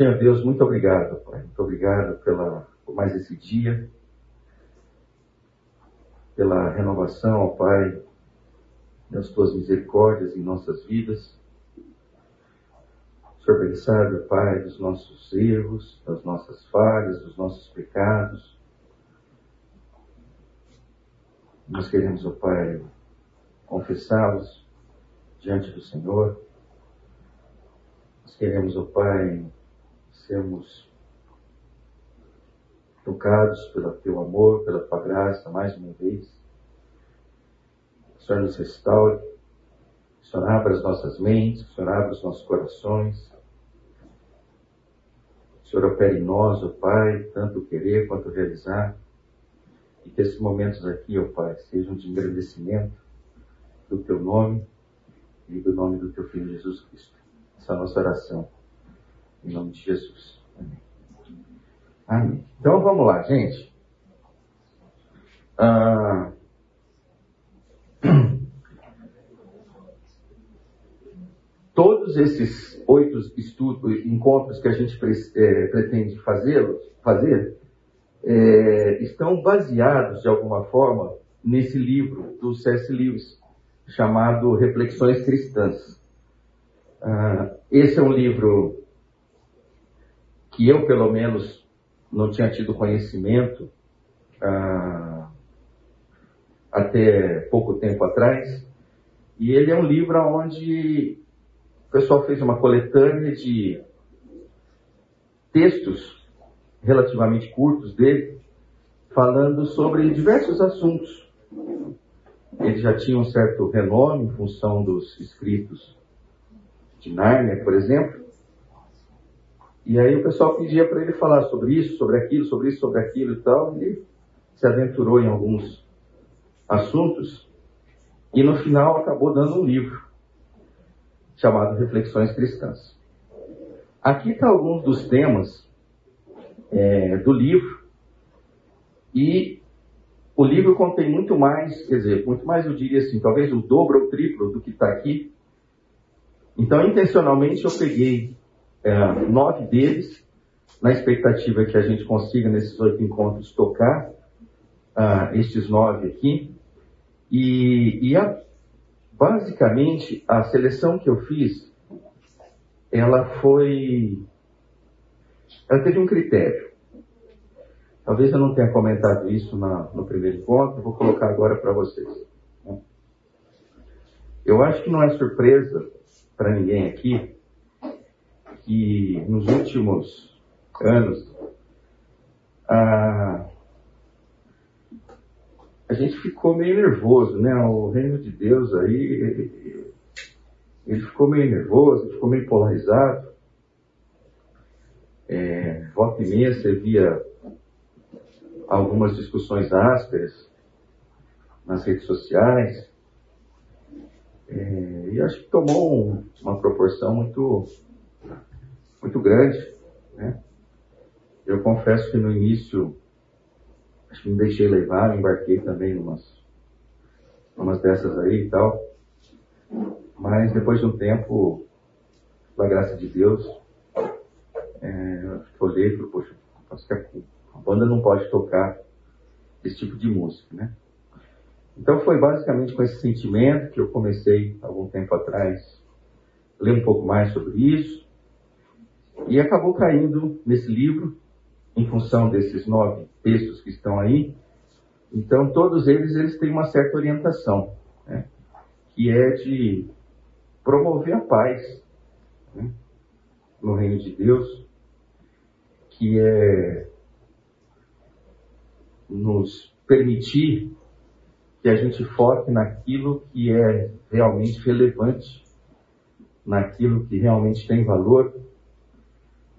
Senhor Deus, muito obrigado, Pai. Muito obrigado pela, por mais esse dia, pela renovação, ó Pai, das tuas misericórdias em nossas vidas. Senhor, bem sabe, Pai, dos nossos erros, das nossas falhas, dos nossos pecados. Nós queremos, ó Pai, confessá-los diante do Senhor. Nós queremos, ó Pai, sermos tocados pelo teu amor, pela tua graça, mais uma vez. O Senhor nos restaure, o Senhor abra as nossas mentes, o Senhor abra os nossos corações. O Senhor opere em nós, ó Pai, tanto querer quanto realizar. E que esses momentos aqui, ó Pai, sejam de engrandecimento do Teu nome e do nome do Teu Filho Jesus Cristo. Essa é a nossa oração. Em nome de Jesus. Amém. Então vamos lá, gente. Ah, todos esses oito estudos, encontros que a gente é, pretende fazer, fazer é, estão baseados, de alguma forma, nesse livro do C.S. Lewis, chamado Reflexões Cristãs. Ah, esse é um livro que eu, pelo menos, não tinha tido conhecimento ah, até pouco tempo atrás. E ele é um livro onde o pessoal fez uma coletânea de textos relativamente curtos dele, falando sobre diversos assuntos. Ele já tinha um certo renome em função dos escritos de Nárnia, por exemplo. E aí o pessoal pedia para ele falar sobre isso, sobre aquilo, sobre isso, sobre aquilo e tal. E ele se aventurou em alguns assuntos e no final acabou dando um livro chamado Reflexões Cristãs. Aqui está alguns dos temas é, do livro e o livro contém muito mais, quer dizer, muito mais eu diria assim, talvez o dobro ou triplo do que está aqui. Então, intencionalmente, eu peguei é, nove deles, na expectativa que a gente consiga, nesses oito encontros, tocar uh, estes nove aqui. E, e a, basicamente, a seleção que eu fiz, ela foi. Ela teve um critério. Talvez eu não tenha comentado isso na, no primeiro encontro, vou colocar agora para vocês. Né? Eu acho que não é surpresa para ninguém aqui que nos últimos anos a, a gente ficou meio nervoso, né? O reino de Deus aí, ele, ele ficou meio nervoso, ficou meio polarizado. É, volta e meia você via algumas discussões ásperas nas redes sociais. É, e acho que tomou um, uma proporção muito muito grande. Né? Eu confesso que no início, acho que me deixei levar, embarquei também umas, umas dessas aí e tal. Mas depois de um tempo, pela graça de Deus, é, eu olhei e falei, poxa, a banda não pode tocar esse tipo de música, né? Então foi basicamente com esse sentimento que eu comecei algum tempo atrás ler um pouco mais sobre isso, e acabou caindo nesse livro, em função desses nove textos que estão aí. Então, todos eles, eles têm uma certa orientação, né? que é de promover a paz né? no reino de Deus, que é nos permitir que a gente foque naquilo que é realmente relevante, naquilo que realmente tem valor,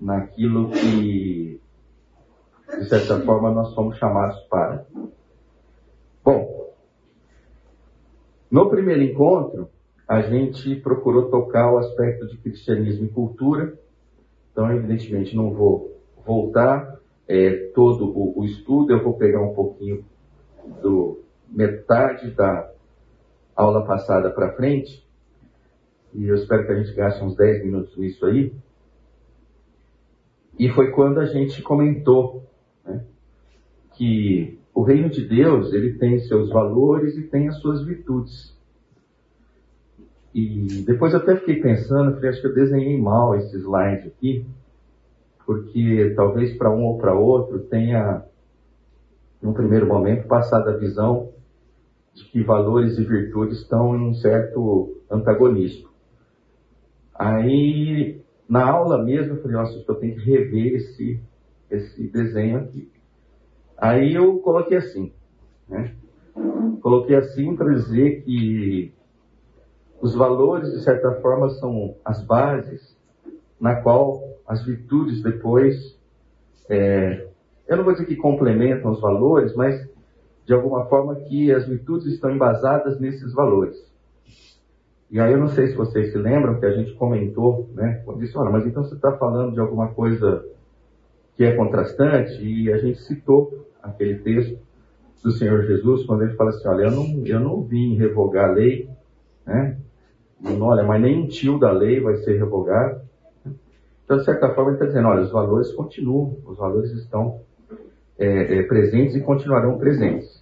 naquilo que, de certa forma, nós somos chamados para. Bom, no primeiro encontro, a gente procurou tocar o aspecto de cristianismo e cultura. Então, evidentemente, não vou voltar é, todo o, o, estudo, eu vou pegar um pouquinho do metade da aula passada para frente. E eu espero que a gente gaste uns 10 minutos nisso aí. E foi quando a gente comentou né, que o reino de Deus ele tem seus valores e tem as suas virtudes. E depois eu até fiquei pensando, falei, acho que eu desenhei mal esse slide aqui, porque talvez para um ou para outro tenha, num primeiro momento, passado a visão de que valores e virtudes estão em um certo antagonismo. Aí, na aula mesmo, eu falei, nossa, eu tenho que rever esse, esse desenho aqui. Aí eu coloquei assim, né? Coloquei assim para dizer que os valores, de certa forma, são as bases na qual as virtudes depois, é, eu não vou dizer que complementam os valores, mas de alguma forma que as virtudes estão embasadas nesses valores. E aí eu não sei se vocês se lembram que a gente comentou, né? Disse, olha, mas então você está falando de alguma coisa que é contrastante e a gente citou aquele texto do Senhor Jesus quando ele fala assim, olha, eu não, eu não vim revogar a lei, né? Olha, mas nem um tio da lei vai ser revogado. Então, de certa forma, ele está dizendo, olha, os valores continuam, os valores estão é, é, presentes e continuarão presentes.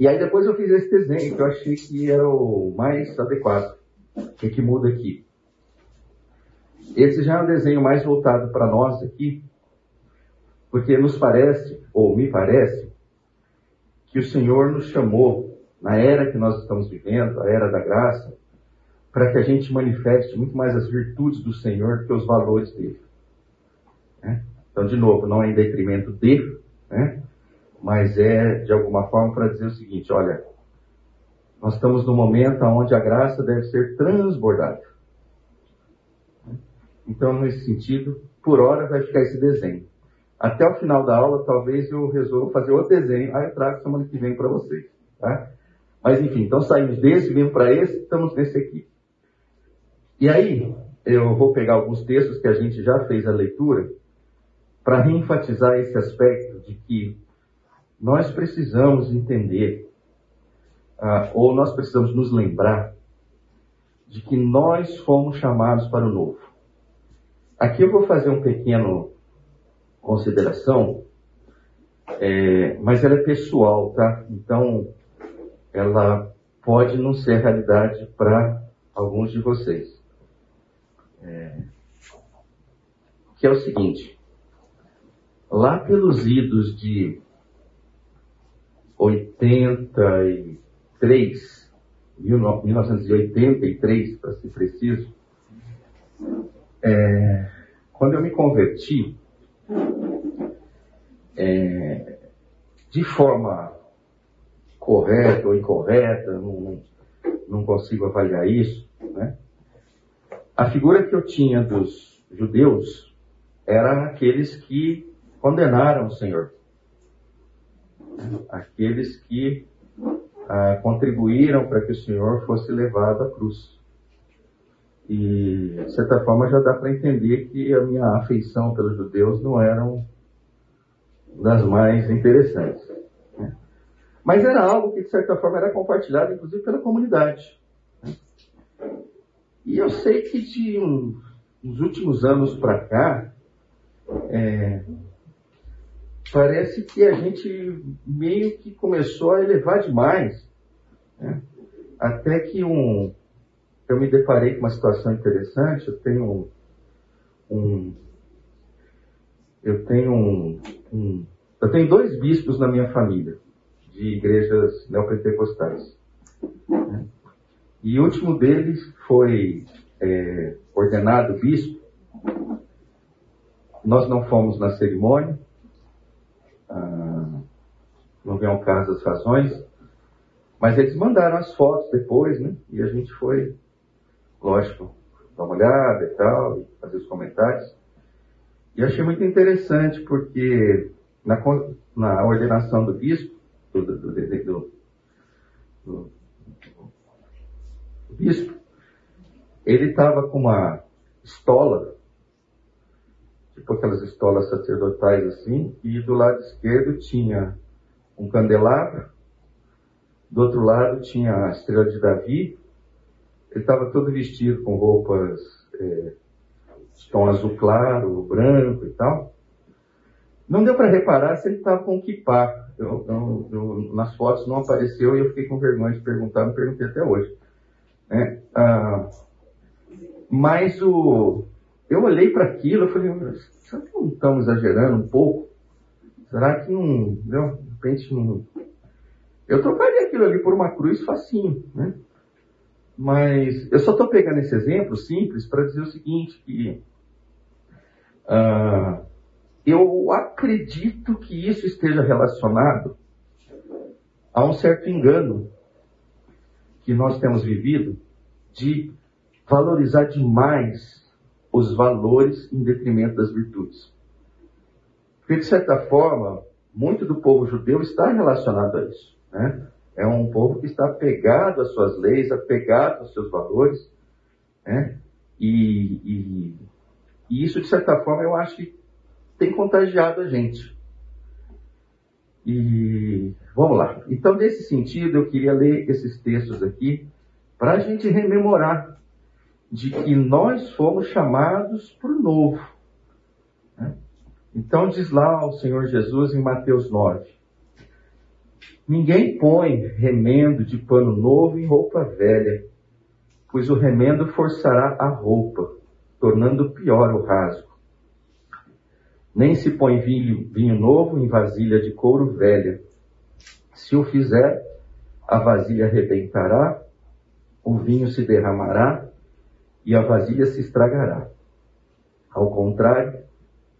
E aí depois eu fiz esse desenho que eu achei que era o mais adequado. O que, que muda aqui? Esse já é um desenho mais voltado para nós aqui, porque nos parece, ou me parece, que o Senhor nos chamou na era que nós estamos vivendo, a era da graça, para que a gente manifeste muito mais as virtudes do Senhor que os valores dele. Né? Então, de novo, não é em detrimento de, né? Mas é de alguma forma para dizer o seguinte: olha, nós estamos no momento onde a graça deve ser transbordada. Então, nesse sentido, por hora vai ficar esse desenho. Até o final da aula, talvez eu resolva fazer outro desenho, aí eu trago semana que vem para vocês. Tá? Mas enfim, então saímos desse, vimos para esse, estamos nesse aqui. E aí, eu vou pegar alguns textos que a gente já fez a leitura para reenfatizar esse aspecto de que nós precisamos entender, uh, ou nós precisamos nos lembrar, de que nós fomos chamados para o novo. Aqui eu vou fazer um pequeno consideração, é, mas ela é pessoal, tá? Então, ela pode não ser realidade para alguns de vocês. É, que é o seguinte, lá pelos idos de 83, 1983, para ser preciso, é, quando eu me converti, é, de forma correta ou incorreta, não, não consigo avaliar isso, né? A figura que eu tinha dos judeus era aqueles que condenaram o Senhor. Aqueles que ah, contribuíram para que o Senhor fosse levado à cruz. E, de certa forma, já dá para entender que a minha afeição pelos judeus não era das mais interessantes. Né? Mas era algo que, de certa forma, era compartilhado, inclusive, pela comunidade. Né? E eu sei que de uns últimos anos para cá, é, parece que a gente meio que começou a elevar demais. Né? Até que um, eu me deparei com uma situação interessante, eu tenho um, um eu tenho um, um, eu tenho dois bispos na minha família de igrejas neopentecostais. Né? E o último deles foi é, ordenado bispo. Nós não fomos na cerimônia, ah, não vem ao caso as razões, mas eles mandaram as fotos depois, né? E a gente foi, lógico, dar uma olhada e tal, fazer os comentários. E achei muito interessante, porque na, na ordenação do bispo, do, do, do, do bispo, ele estava com uma estola tipo aquelas estolas sacerdotais assim, e do lado esquerdo tinha um candelabro, do outro lado tinha a estrela de Davi, ele estava todo vestido com roupas é, tom azul claro, branco e tal. Não deu para reparar se ele estava com kippah. Eu, eu, eu, nas fotos não apareceu e eu fiquei com vergonha de perguntar, não perguntei até hoje. É, ah, mas o, eu olhei para aquilo e falei, será que não estamos exagerando um pouco? Será que não, não de repente não... Eu trocaria aquilo ali por uma cruz facinho, né? Mas eu só estou pegando esse exemplo simples para dizer o seguinte, que uh, eu acredito que isso esteja relacionado a um certo engano que nós temos vivido de valorizar demais os valores em detrimento das virtudes. Porque, de certa forma, muito do povo judeu está relacionado a isso. Né? É um povo que está apegado às suas leis, apegado aos seus valores. Né? E, e, e isso, de certa forma, eu acho que tem contagiado a gente. E vamos lá. Então, nesse sentido, eu queria ler esses textos aqui para a gente rememorar de que nós fomos chamados para o novo. Né? Então, diz lá o Senhor Jesus em Mateus 9: Ninguém põe remendo de pano novo em roupa velha, pois o remendo forçará a roupa, tornando pior o rasgo. Nem se põe vinho, vinho novo em vasilha de couro velha. Se o fizer, a vasilha arrebentará, o vinho se derramará e a vasilha se estragará. Ao contrário,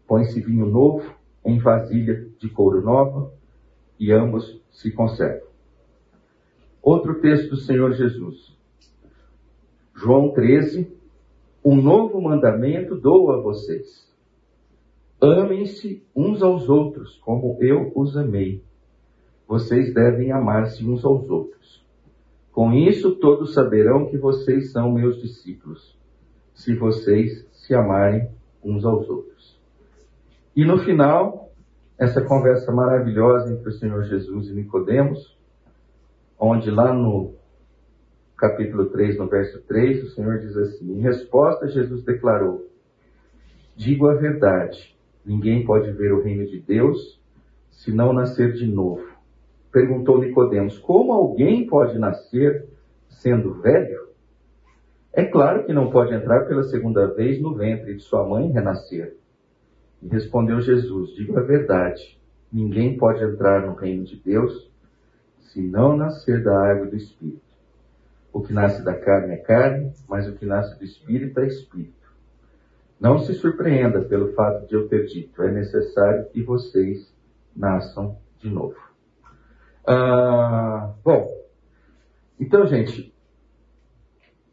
põe-se vinho novo em vasilha de couro nova e ambos se conservam. Outro texto do Senhor Jesus. João 13. Um novo mandamento dou a vocês. Amem-se uns aos outros, como eu os amei. Vocês devem amar-se uns aos outros. Com isso, todos saberão que vocês são meus discípulos, se vocês se amarem uns aos outros. E no final, essa conversa maravilhosa entre o Senhor Jesus e Nicodemos, onde lá no capítulo 3, no verso 3, o Senhor diz assim: Em resposta, Jesus declarou: Digo a verdade, ninguém pode ver o reino de Deus se não nascer de novo. Perguntou Nicodemos: Como alguém pode nascer sendo velho? É claro que não pode entrar pela segunda vez no ventre de sua mãe e renascer. E respondeu Jesus: Digo a verdade, ninguém pode entrar no reino de Deus se não nascer da água do Espírito. O que nasce da carne é carne, mas o que nasce do Espírito é Espírito. Não se surpreenda pelo fato de eu ter dito, é necessário que vocês nasçam de novo. Ah, bom, então, gente,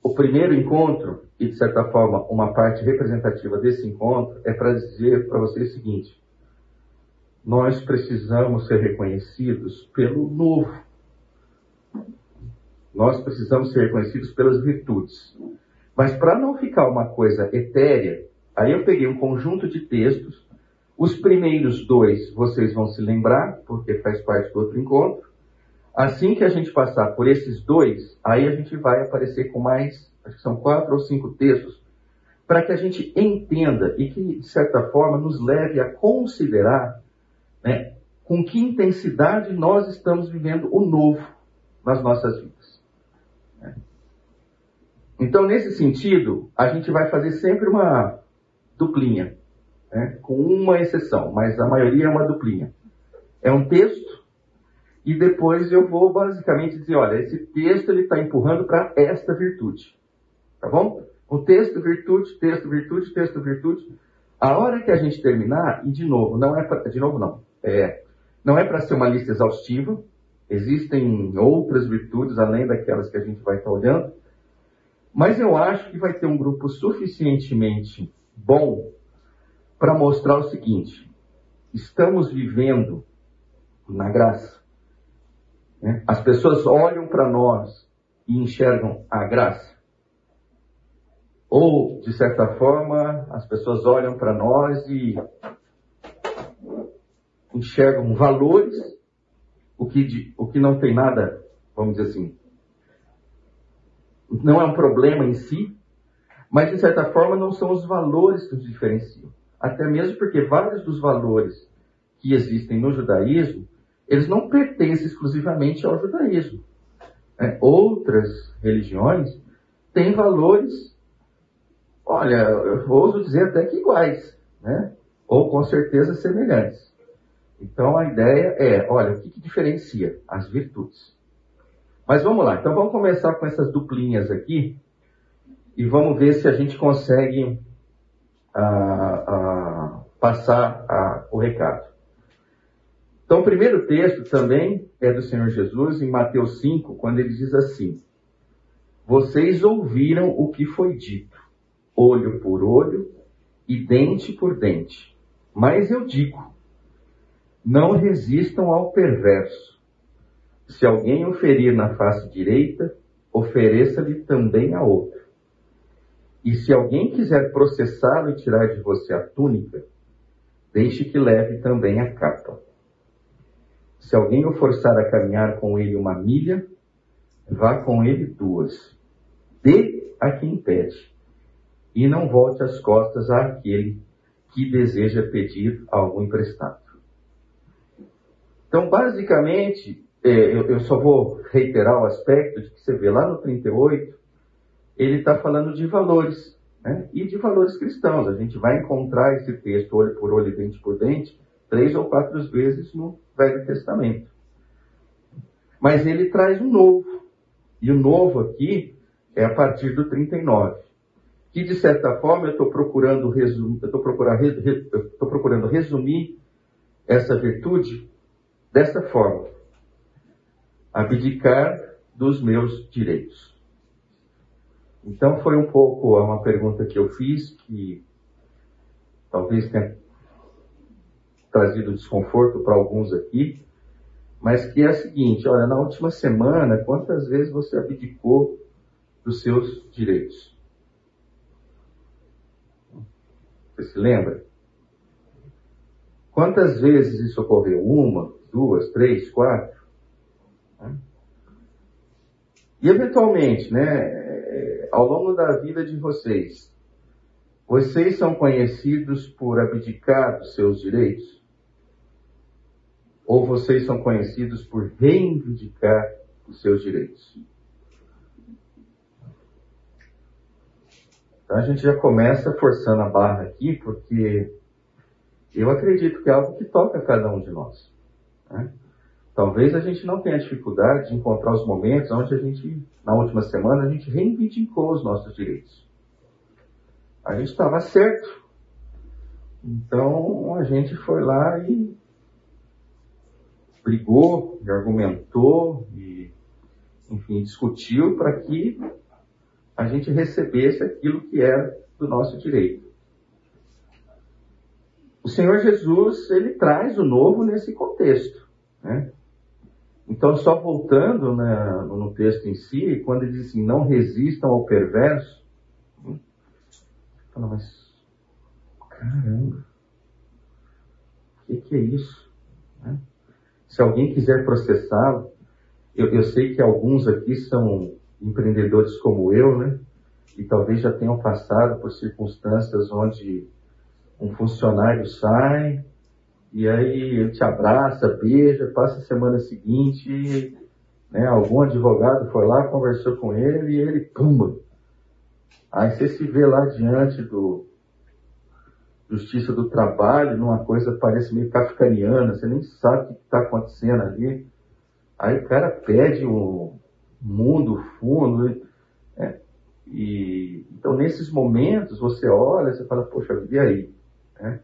o primeiro encontro, e de certa forma uma parte representativa desse encontro, é para dizer para vocês o seguinte: nós precisamos ser reconhecidos pelo novo. Nós precisamos ser reconhecidos pelas virtudes. Mas para não ficar uma coisa etérea, aí eu peguei um conjunto de textos. Os primeiros dois vocês vão se lembrar, porque faz parte do outro encontro. Assim que a gente passar por esses dois, aí a gente vai aparecer com mais, acho que são quatro ou cinco textos, para que a gente entenda e que, de certa forma, nos leve a considerar né, com que intensidade nós estamos vivendo o novo nas nossas vidas. Né? Então, nesse sentido, a gente vai fazer sempre uma duplinha, né, com uma exceção, mas a maioria é uma duplinha. É um texto e depois eu vou basicamente dizer, olha, esse texto ele está empurrando para esta virtude, tá bom? O texto, virtude, texto, virtude, texto, virtude. A hora que a gente terminar, e de novo, não é pra, de novo não, é, não é para ser uma lista exaustiva, existem outras virtudes além daquelas que a gente vai estar tá olhando, mas eu acho que vai ter um grupo suficientemente bom para mostrar o seguinte: estamos vivendo na graça. Né? As pessoas olham para nós e enxergam a graça. Ou, de certa forma, as pessoas olham para nós e enxergam valores, o que, o que não tem nada, vamos dizer assim, não é um problema em si, Mas, de certa forma, não são os valores que nos diferenciam. Até mesmo porque vários dos valores que existem no judaísmo, eles não pertencem exclusivamente ao judaísmo. É, outras religiões têm valores, olha, eu ouso dizer até que iguais, né? ou com certeza semelhantes. Então a ideia é, olha, o que, que diferencia? As virtudes. Mas vamos lá, então vamos começar com essas duplinhas aqui e vamos ver se a gente consegue ah, ah, passar ah, o recado. Então, o primeiro texto também é do Senhor Jesus, em Mateus 5, quando ele diz assim: Vocês ouviram o que foi dito, olho por olho e dente por dente. Mas eu digo: não resistam ao perverso. Se alguém o ferir na face direita, ofereça-lhe também a outra. E se alguém quiser processá-lo e tirar de você a túnica, deixe que leve também a capa. Se alguém o forçar a caminhar com ele uma milha, vá com ele duas. Dê a quem pede, e não volte as costas àquele que deseja pedir algo emprestado. Então, basicamente, é, eu, só vou reiterar o aspecto de que você vê lá no 38, ele está falando de valores, né? e de valores cristãos. A gente vai encontrar esse texto, olho por olho, dente por dente, três ou quatro vezes no Velho Testamento. Mas ele traz um novo. E o novo aqui é a partir do 39. Que de certa forma eu estou procurando, resum, eu procurando, procurando resumir essa virtude dessa forma: abdicar dos meus direitos. Então foi um pouco uma pergunta que eu fiz que talvez tenha trazido desconforto para alguns aqui, mas que é a seguinte: olha, na última semana, quantas vezes você abdicou dos seus direitos? Você se lembra? Quantas vezes isso ocorreu? Uma, duas, três, quatro? E eventualmente, né, ao longo da vida de vocês, vocês são conhecidos por abdicar dos seus direitos? Ou vocês são conhecidos por reivindicar os seus direitos? Então a gente já começa forçando a barra aqui, porque eu acredito que é algo que toca cada um de nós. Né? Talvez a gente não tenha dificuldade de encontrar os momentos onde a gente, na última semana, a gente reivindicou os nossos direitos. A gente estava certo. Então a gente foi lá e brigou, e argumentou e, enfim, discutiu para que a gente recebesse aquilo que era do nosso direito. O Senhor Jesus, ele traz o novo nesse contexto. Né? Então, só voltando né, no texto em si, quando ele diz assim, não resistam ao perverso, hum, fala, mas caramba, o que, que é isso? Né? Se alguém quiser processá-lo, eu, eu sei que alguns aqui são empreendedores como eu, né? E talvez já tenham passado por circunstâncias onde um funcionário sai e aí ele te abraça, beija, passa a semana seguinte, né? Algum advogado foi lá, conversou com ele e ele, pumba! Aí você se vê lá diante do, justiça do trabalho, numa coisa parece meio kafkaniana, você nem sabe o que está acontecendo ali. Aí o cara pede o mundo, fundo. É, e, então, nesses momentos, você olha e fala, poxa, e aí? É,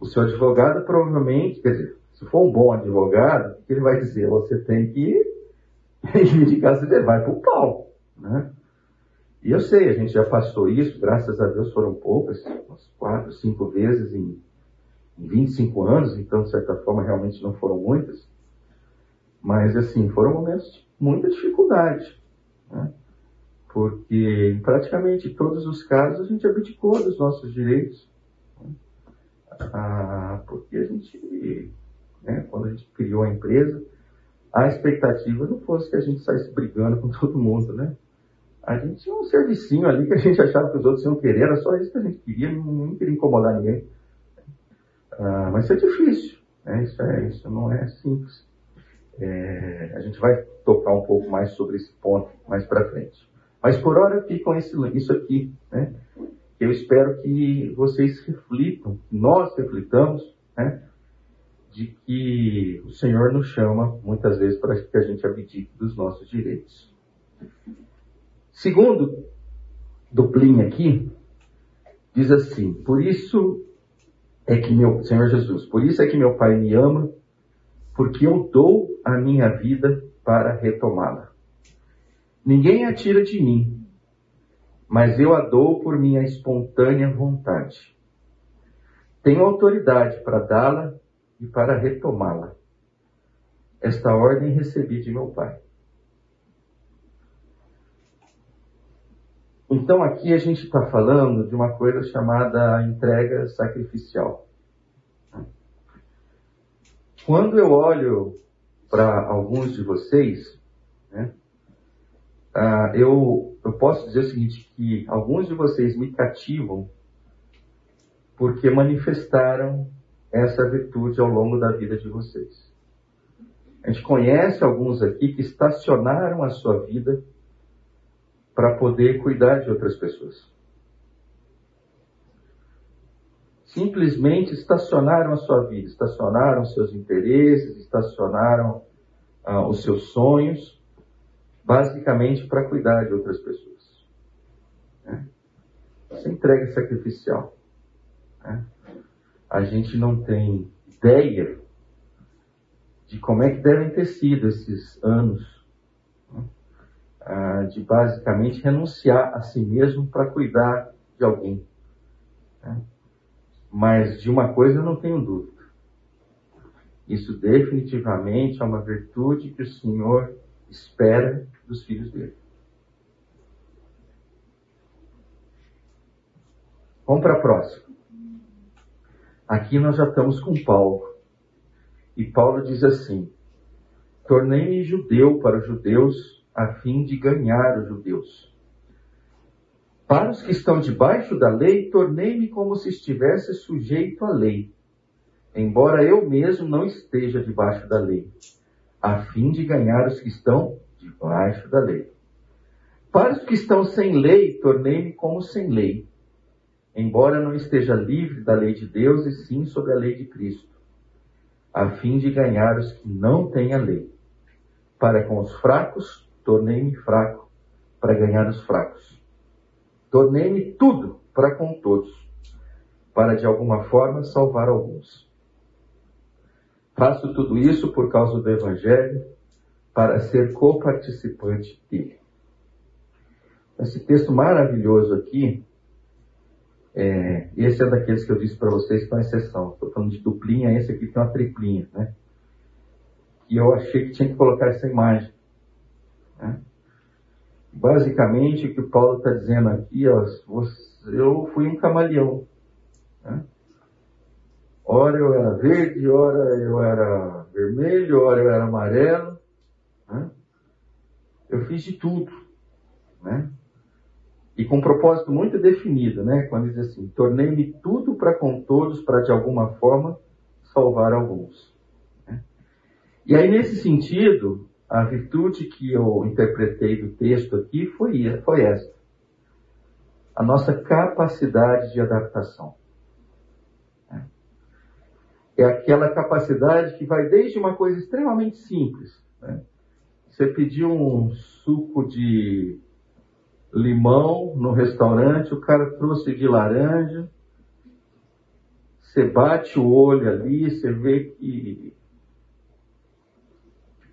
o seu advogado provavelmente, quer dizer, se for um bom advogado, o que ele vai dizer? Você tem que reivindicar, você vai para o pau. Né? E eu sei, a gente já passou isso, graças a Deus foram poucas, umas quatro, cinco vezes em, em 25 anos, então de certa forma realmente não foram muitas. Mas assim, foram momentos de muita dificuldade. Né? Porque em praticamente todos os casos a gente abdicou dos nossos direitos. Né? Ah, porque a gente, né, quando a gente criou a empresa, a expectativa não fosse que a gente saísse brigando com todo mundo, né? A gente tinha um servicinho ali que a gente achava que os outros iam querer, era só isso que a gente queria, não queria incomodar ninguém. Ah, mas isso é difícil, né? isso, é, isso não é simples. É, a gente vai tocar um pouco mais sobre esse ponto mais para frente. Mas por hora ficam isso aqui, né? Eu espero que vocês reflitam, nós reflitamos, né? De que o Senhor nos chama muitas vezes para que a gente abdique dos nossos direitos. Segundo, duplinha aqui, diz assim: Por isso é que meu Senhor Jesus, por isso é que meu Pai me ama, porque eu dou a minha vida para retomá-la. Ninguém a tira de mim, mas eu a dou por minha espontânea vontade. Tenho autoridade para dá-la e para retomá-la. Esta ordem recebi de meu Pai. Então aqui a gente está falando de uma coisa chamada entrega sacrificial. Quando eu olho para alguns de vocês, né, uh, eu, eu posso dizer o seguinte, que alguns de vocês me cativam porque manifestaram essa virtude ao longo da vida de vocês. A gente conhece alguns aqui que estacionaram a sua vida para poder cuidar de outras pessoas. Simplesmente estacionaram a sua vida, estacionaram seus interesses, estacionaram ah, os seus sonhos, basicamente para cuidar de outras pessoas. Né? Essa entrega sacrificial. Né? A gente não tem ideia de como é que devem ter sido esses anos de basicamente renunciar a si mesmo para cuidar de alguém. Né? Mas de uma coisa eu não tenho dúvida. Isso definitivamente é uma virtude que o Senhor espera dos filhos dele. Vamos para a próxima. Aqui nós já estamos com Paulo. E Paulo diz assim: Tornei-me judeu para os judeus a fim de ganhar os judeus. Para os que estão debaixo da lei, tornei-me como se estivesse sujeito à lei, embora eu mesmo não esteja debaixo da lei, a fim de ganhar os que estão debaixo da lei. Para os que estão sem lei, tornei-me como sem lei, embora não esteja livre da lei de Deus e sim sobre a lei de Cristo, a fim de ganhar os que não têm a lei. Para com os fracos, tornei-me fraco para ganhar os fracos. Tornei-me tudo para com todos, para de alguma forma salvar alguns. Faço tudo isso por causa do Evangelho, para ser coparticipante dele. Esse texto maravilhoso aqui, é, esse é daqueles que eu disse para vocês com exceção. Estou falando de duplinha, esse aqui tem uma triplinha, né? E eu achei que tinha que colocar essa imagem. Né? Basicamente, o que o Paulo está dizendo aqui, ó, eu fui um camaleão. Né? Ora eu era verde, ora eu era vermelho, ora eu era amarelo. Né? Eu fiz de tudo. Né? E com um propósito muito definido, né? Quando diz assim, tornei-me tudo para com todos, para de alguma forma salvar alguns. Né? E aí, nesse sentido, a virtude que eu interpretei do texto aqui foi, foi esta. A nossa capacidade de adaptação. É aquela capacidade que vai desde uma coisa extremamente simples. Né? Você pediu um suco de limão no restaurante, o cara trouxe de laranja, você bate o olho ali, você vê que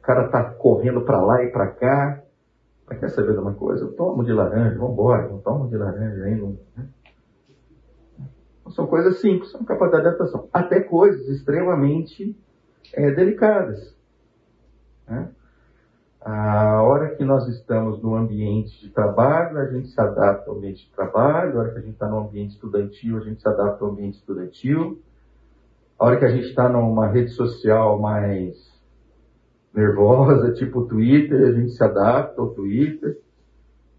o cara tá correndo para lá e para cá. Mas quer saber de uma coisa? Eu tomo de laranja, vamos embora, não tomo de laranja. Não, né? São coisas simples, são capacidade de adaptação. Até coisas extremamente é, delicadas. Né? A hora que nós estamos no ambiente de trabalho, a gente se adapta ao ambiente de trabalho. A hora que a gente está no ambiente estudantil, a gente se adapta ao ambiente estudantil. A hora que a gente está numa rede social mais nervosa, tipo Twitter, a gente se adapta ao Twitter.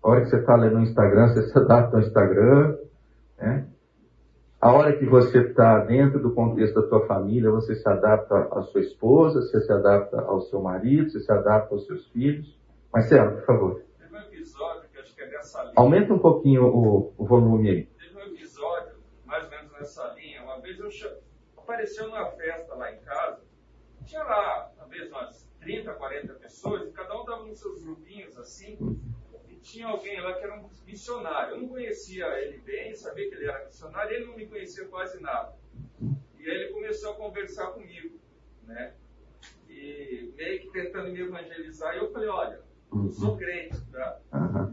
A hora que você está lendo no Instagram, você se adapta ao Instagram. Né? A hora que você está dentro do contexto da tua família, você se adapta à sua esposa, você se adapta ao seu marido, você se adapta aos seus filhos. Marcelo, por favor. Teve um episódio que acho que é dessa linha. Aumenta um pouquinho o, o volume aí. Teve um episódio, mais ou menos nessa linha. Uma vez eu apareceu numa festa lá em casa. Tinha lá, talvez umas 30, 40 pessoas, e cada um estava nos seus grupinhos assim. E tinha alguém lá que era um missionário. Eu não conhecia ele bem, sabia que ele era missionário, ele não me conhecia quase nada. E aí ele começou a conversar comigo, né? E meio que tentando me evangelizar. E eu falei: olha, eu sou crente, tá?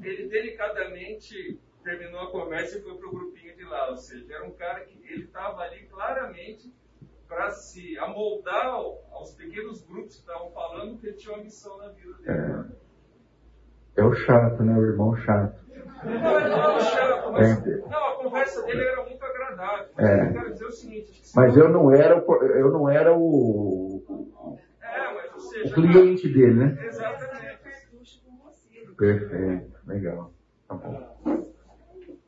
Ele delicadamente terminou a conversa e foi pro grupinho de lá. Ou seja, era um cara que ele estava ali claramente para se amoldar ao- aos pequenos grupos que estavam falando que ele tinha uma missão na vida dele. É o chato, né? O irmão chato. Não, ele não era chato, mas É. não, a conversa dele era muito agradável. Mas É. eu quero dizer o seguinte, se Mas eu não era, o eu não era o, É, mas ou o seja, cliente dele, né? Exatamente. Perfeito, legal. Tá bom.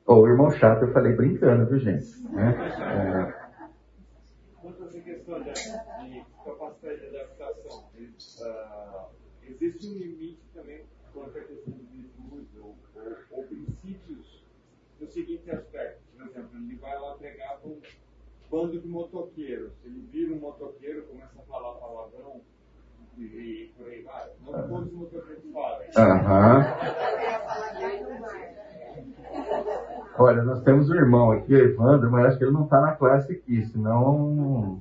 O irmão chato eu falei brincando, viu, gente? Né? Quanto a essa questão de, de capacidade de adaptação, ah, existe um limite também quanto à questão de virtudes ou, ou, ou princípios no seguinte aspecto. Por exemplo, ele vai lá pregar para um bando de motoqueiros. Ele vira um motoqueiro, começa a falar palavrão e, por aí vai. Não todos os motoqueiros falam. Aham. Olha, nós temos um irmão aqui, o Evandro, mas acho que ele não está na classe aqui, senão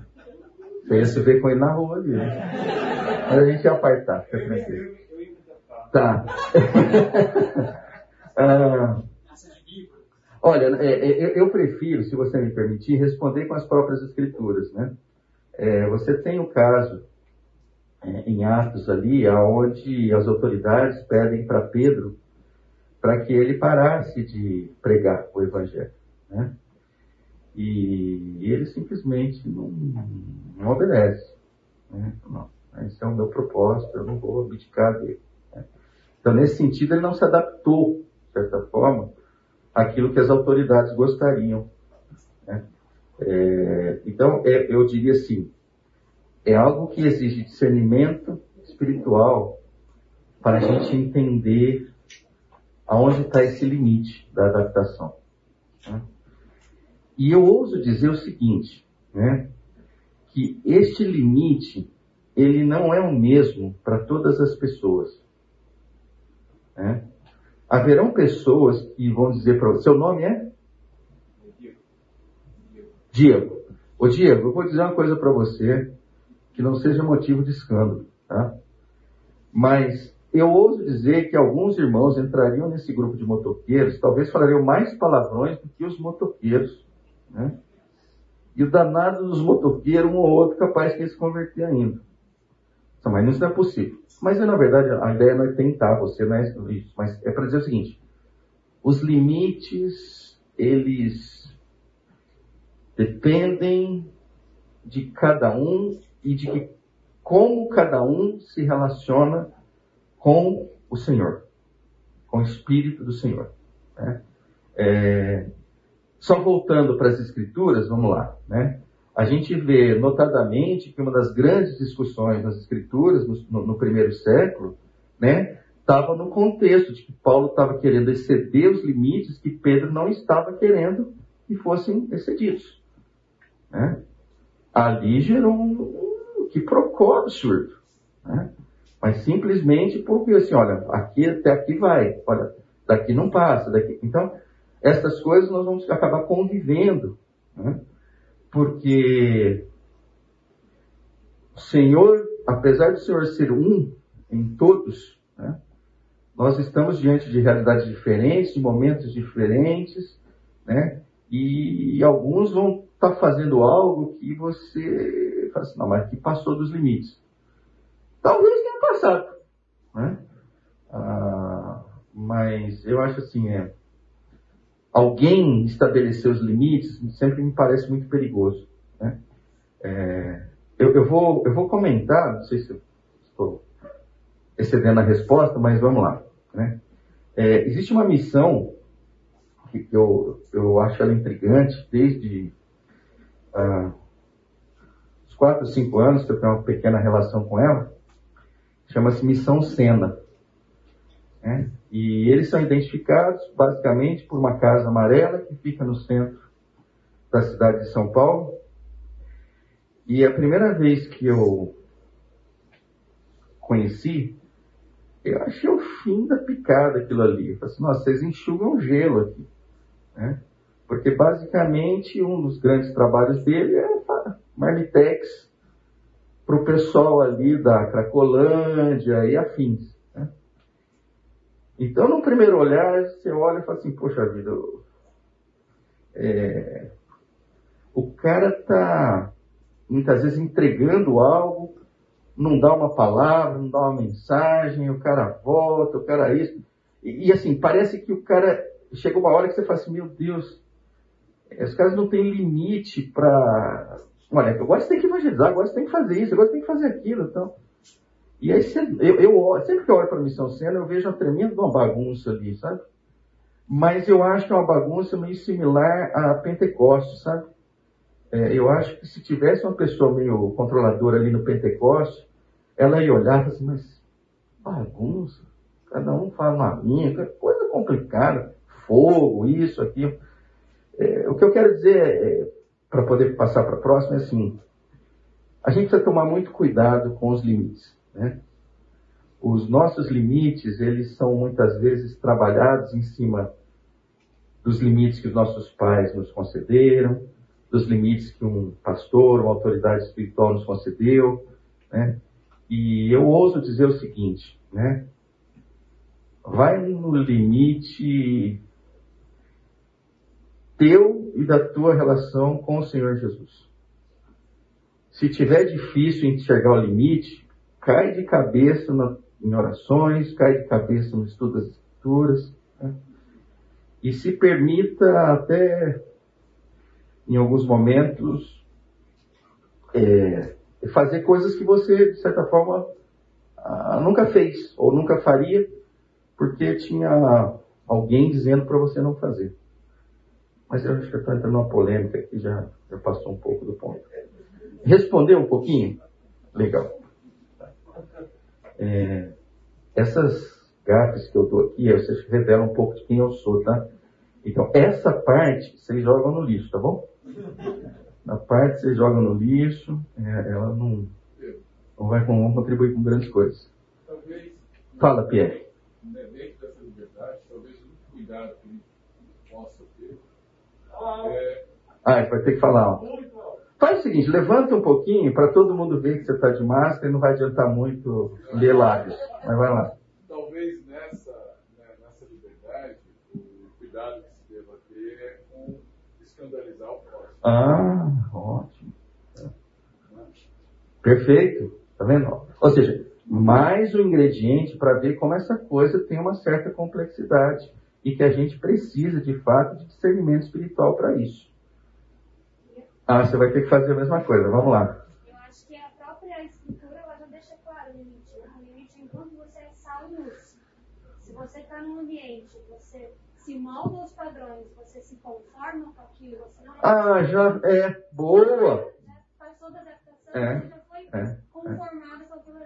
você ia se ver com ele na rua ali. Mas a gente ia apartar, fica tranquilo. Tá. Ah, olha, é, é, eu, prefiro, se você me permitir, responder com as próprias escrituras, né? É, você tem o caso é, em Atos ali, aonde as autoridades pedem para Pedro para que ele parasse de pregar o evangelho, né? E ele simplesmente não, não obedece. Né? Não, esse é o meu propósito, eu não vou abdicar dele. né? Então, nesse sentido, ele não se adaptou, de certa forma, àquilo que as autoridades gostariam. né? É, então, é, eu diria assim, é algo que exige discernimento espiritual para a gente entender aonde está esse limite da adaptação. né? E eu ouso dizer o seguinte, né? que este limite ele não é o mesmo para todas as pessoas. né? Haverão pessoas que vão dizer para você, seu nome é? Diego. Ô Diego, eu vou dizer uma coisa para você que não seja motivo de escândalo, tá? Mas eu ouso dizer que alguns irmãos entrariam nesse grupo de motoqueiros, talvez falariam mais palavrões do que os motoqueiros, né? E o danado dos motoqueiros, um ou outro, capaz de se converter ainda. Mas isso não é possível. Mas, na verdade, a ideia não é tentar você, não é isso. Mas é para dizer o seguinte. Os limites, eles dependem de cada um e de que- como cada um se relaciona com o Senhor, com o Espírito do Senhor. né? É, só voltando para as Escrituras, vamos lá. Né? A gente vê notadamente que uma das grandes discussões nas Escrituras, no, no- primeiro século, né, estava no contexto de que Paulo estava querendo exceder os limites que Pedro não estava querendo que fossem excedidos. Né? Ali gerou um, que procó absurdo. Né? Mas simplesmente porque assim, olha, aqui até aqui vai, olha, daqui não passa, daqui. Então, essas coisas nós vamos acabar convivendo, né? porque o Senhor, apesar do Senhor ser um em todos, né? nós estamos diante de realidades diferentes, de momentos diferentes, né? E alguns vão estar fazendo algo que você fala assim, não, mas que passou dos limites. Talvez passado, né? Ah, mas eu acho assim, é, alguém estabelecer os limites sempre me parece muito perigoso, né? É, eu, eu vou, eu vou comentar, não sei se estou excedendo a resposta, mas vamos lá, né? É, existe uma missão que eu, eu acho ela intrigante desde ah, os 4, 5 anos que eu tenho uma pequena relação com ela. Chama-se Missão Sena. Né? E eles são identificados basicamente por uma casa amarela que fica no centro da cidade de São Paulo. E a primeira vez que eu conheci, eu achei o fim da picada aquilo ali. Eu falei assim, nossa, vocês enxugam gelo aqui. Né? Porque basicamente um dos grandes trabalhos dele é Marmitex para o pessoal ali da Cracolândia e afins. Né? Então, no primeiro olhar, você olha e fala assim, poxa vida, é, o cara está muitas vezes entregando algo não dá uma palavra, não dá uma mensagem, o cara volta, o cara isso. E, e assim, parece que o cara. Chega uma hora que você fala assim, meu Deus, os caras não têm limite para. Olha, agora você tem que evangelizar, agora você tem que fazer isso, agora você tem que fazer aquilo. Então. E aí eu, eu, sempre que eu olho para a missão cena, eu vejo uma tremenda uma bagunça ali, sabe? Mas eu acho que é uma bagunça meio similar a Pentecostes, sabe? É, eu acho que se tivesse uma pessoa meio controladora ali no Pentecostes, ela ia olhar e assim, mas bagunça, cada um fala uma minha, coisa complicada, fogo, isso, aquilo. É, o que eu quero dizer, é, para poder passar para a próxima, é assim, a gente precisa tomar muito cuidado com os limites, né? Os nossos limites, eles são muitas vezes trabalhados em cima dos limites que os nossos pais nos concederam, dos limites que um pastor, uma autoridade espiritual nos concedeu, né? E eu ouso dizer o seguinte, né? Vai no limite teu e da tua relação com o Senhor Jesus. Se tiver difícil enxergar o limite, cai de cabeça na, em orações, cai de cabeça no estudo das Escrituras, né? e se permita até, em alguns momentos, é, fazer coisas que você, de certa forma, nunca fez ou nunca faria, porque tinha alguém dizendo para você não fazer. Mas eu acho que eu estou entrando numa polêmica que já, já passou um pouco do ponto. Respondeu um pouquinho? Legal. É, essas gafes que eu dou aqui, vocês revelam um pouco de quem eu sou, tá? Então, essa parte vocês jogam no lixo, tá bom? A parte que você joga no lixo, é, ela não, não vai não contribuir com grandes coisas. Talvez, Fala, Pierre. Dentro dessa liberdade, talvez o cuidado que possa. Ah, vai ter que falar. Faz o seguinte, levanta um pouquinho para todo mundo ver que você está de máscara e não vai adiantar muito ler lábios. Mas vai lá. Talvez nessa, né, nessa liberdade, o cuidado que se deva ter é com escandalizar o próximo. Ah, Perfeito? Tá vendo? Ou seja, mais um ingrediente para ver como essa coisa tem uma certa complexidade e que a gente precisa, de fato, de discernimento espiritual para isso. Ah, você vai ter que fazer a mesma coisa. Vamos lá. Eu acho que a própria escritura ela já deixa claro o limite. O limite é enquanto você é sal e luz. Se você está num ambiente, você se molda aos padrões, você se conforma com aquilo, você não... Ah, já é. Boa! Já faz toda a adaptação, é. É, é, conformada com aquilo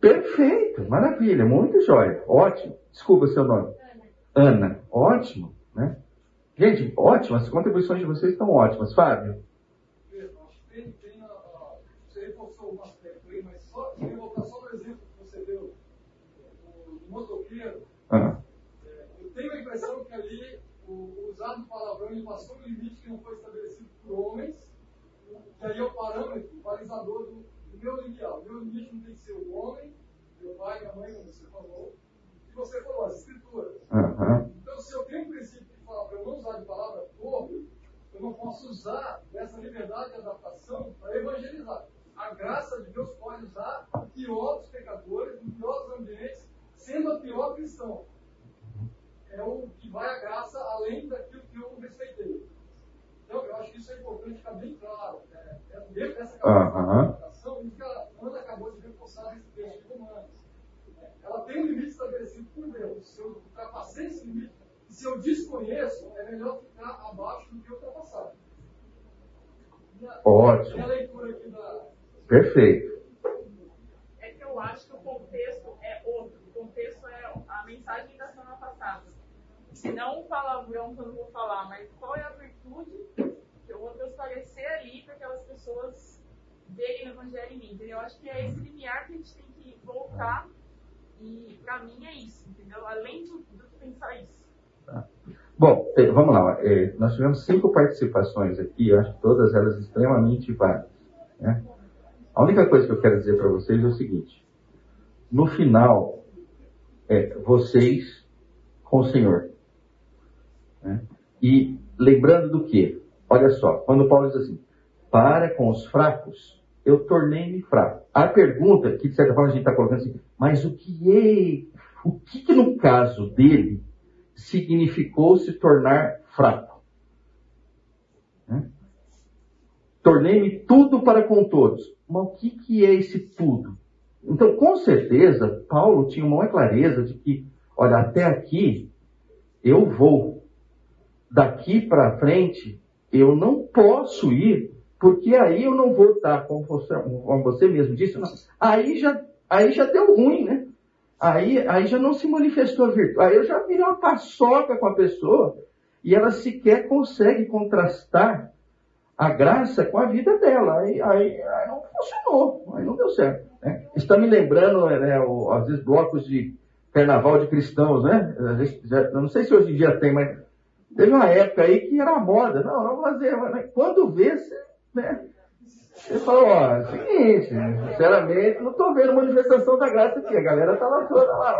Perfeito, maravilha, muito jóia, ótimo. Desculpa o seu nome. Ana. Ótimo, né? Gente, ótimo, as contribuições de vocês estão ótimas. Fábio? Tem, tem a, a, você reforçou aspecto aí, mas só, eu voltar só no exemplo que você deu do motoqueiro. Ah. É, eu tenho a impressão que ali o, usado palavrão ele passou um limite que não foi estabelecido por homens, que aí é o parâmetro, o balizador do, meu limiar, o meu limite não tem que ser o homem, meu pai, minha mãe, como você falou, você falou, as escrituras. Uhum. Então, se eu tenho um princípio que fala para eu não usar de palavra torre, eu não posso usar dessa liberdade de adaptação para evangelizar. A graça de Deus pode usar o pior dos pecadores, no pior dos ambientes, sendo a pior cristão. É o que vai a graça além daquilo que eu respeitei. Então, eu acho que isso é importante ficar bem claro. Né? É dentro dessa capacitação, uhum. isso que a Ana acabou de reforçar nesse texto de Romanos. Ela tem um limite se eu ultrapassei esse limite, e se eu desconheço, é melhor ficar abaixo do que ultrapassar. Ótimo. Leitura aqui da... Perfeito. É que eu acho que o contexto é outro. O contexto é a mensagem da semana passada. Se não o palavrão que eu não vou falar, mas qual é a virtude que eu vou transparecer ali para aquelas pessoas verem o evangelho em mim. Entendeu? Eu acho que é esse limiar que a gente tem que voltar e para mim é isso, entendeu? Além do, do que pensar isso. Bom, eh, vamos lá. Eh, nós tivemos cinco participações aqui, eu acho todas elas extremamente válidas. Né? A única coisa que eu quero dizer para vocês é o seguinte: no final, é vocês com o Senhor. Né? E lembrando do que? Olha só, quando Paulo diz assim: para com os fracos, eu tornei-me fraco. A pergunta, que de certa forma a gente está colocando assim, mas o que é, o que, que no caso dele significou se tornar fraco? Né? Tornei-me tudo para com todos. Mas o que, que é esse tudo? Então, com certeza, Paulo tinha uma clareza de que, olha, até aqui eu vou. Daqui para frente eu não posso ir, porque aí eu não vou estar, como você, como você mesmo disse, não. aí já, aí já deu ruim, né? Aí, aí já não se manifestou a virtude. Aí eu já virei uma paçoca com a pessoa e ela sequer consegue contrastar a graça com a vida dela. Aí, aí, aí não funcionou, aí não deu certo. Né? Está me lembrando, né, o, às vezes, blocos de carnaval de cristãos, né? Já, não sei se hoje em dia tem, mas teve uma época aí que era moda. Não, não fazer. Mas quando vê, você, né? Você falou, ó, é o seguinte, sinceramente, não estou vendo manifestação da graça aqui. A galera tá lá toda lá.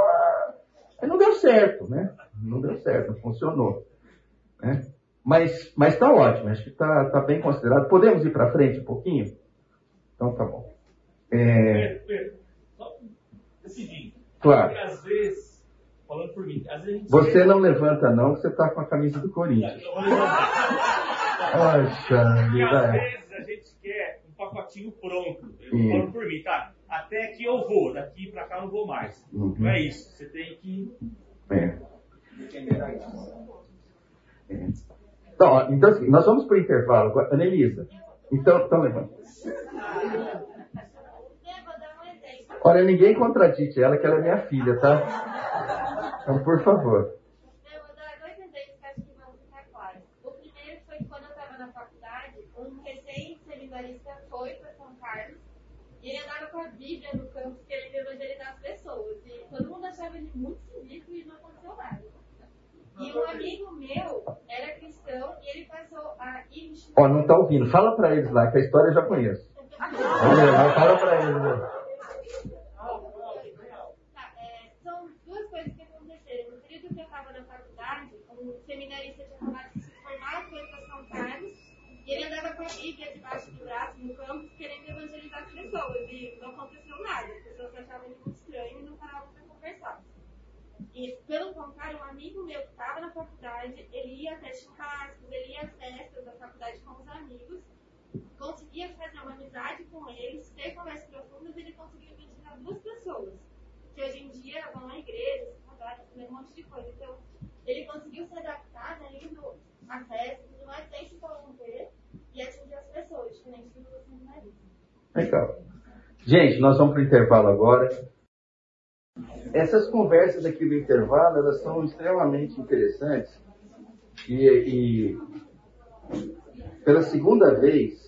Aí não deu certo, né? Não deu certo, não funcionou. Né? Mas, mas tá ótimo, acho que tá, tá bem considerado. Podemos ir para frente um pouquinho? Então tá bom. É... Pedro, Pedro, só decidir. Claro. Porque às vezes, falando por mim, às vezes a gente Você vê- não levanta não, que você tá com a camisa do Corinthians. Poxa vida. Vezes a gente quer pacotinho pronto. Eu Hum. falando por mim, tá? Até aqui eu vou, daqui pra cá não vou mais. Uhum. Não é isso. Você tem que. É. É. Então, então assim, nós vamos para o intervalo. Anelisa, então, então levanta. Olha, ninguém contradite ela, que ela é minha filha, tá? Então, por favor. Eu vou dar dois exemplos que acho que vão ficar claros. O primeiro foi que quando eu estava na faculdade, um recém-seminarista foi para São Carlos e ele andava com a Bíblia no campus querendo evangelizar as pessoas. E todo mundo achava ele muito esquisito e não aconteceu nada. E um amigo meu era cristão e ele passou a ir Ó, não tá ouvindo. Fala para eles lá, que a história eu já conheço. Olha fala para eles. né? Tá, é, são duas coisas que aconteceram. No período que eu estava na faculdade, um seminarista tinha acabado de se formar, foi para São Carlos, e ele andava com a Bíblia debaixo do braço no campo, querendo evangelizar as pessoas. E não aconteceu nada. As pessoas achavam ele muito estranho e não paravam para conversar. E, pelo contrário, um amigo meu que estava na faculdade, ele ia até churrascos, ele ia às festas da faculdade com os amigos, conseguia fazer uma amizade com eles, ter conversas profundas, ele conseguiu evangelizar duas pessoas que hoje em dia vão à igreja, se casaram, fazer um monte de coisa. Então, ele conseguiu se adaptar, né, indo à festa e tudo mais, sem se corromper e atingir as pessoas, diferente do que você. Legal. Gente, nós vamos para o intervalo agora. Essas conversas aqui do intervalo, elas são extremamente interessantes. E, e pela segunda vez,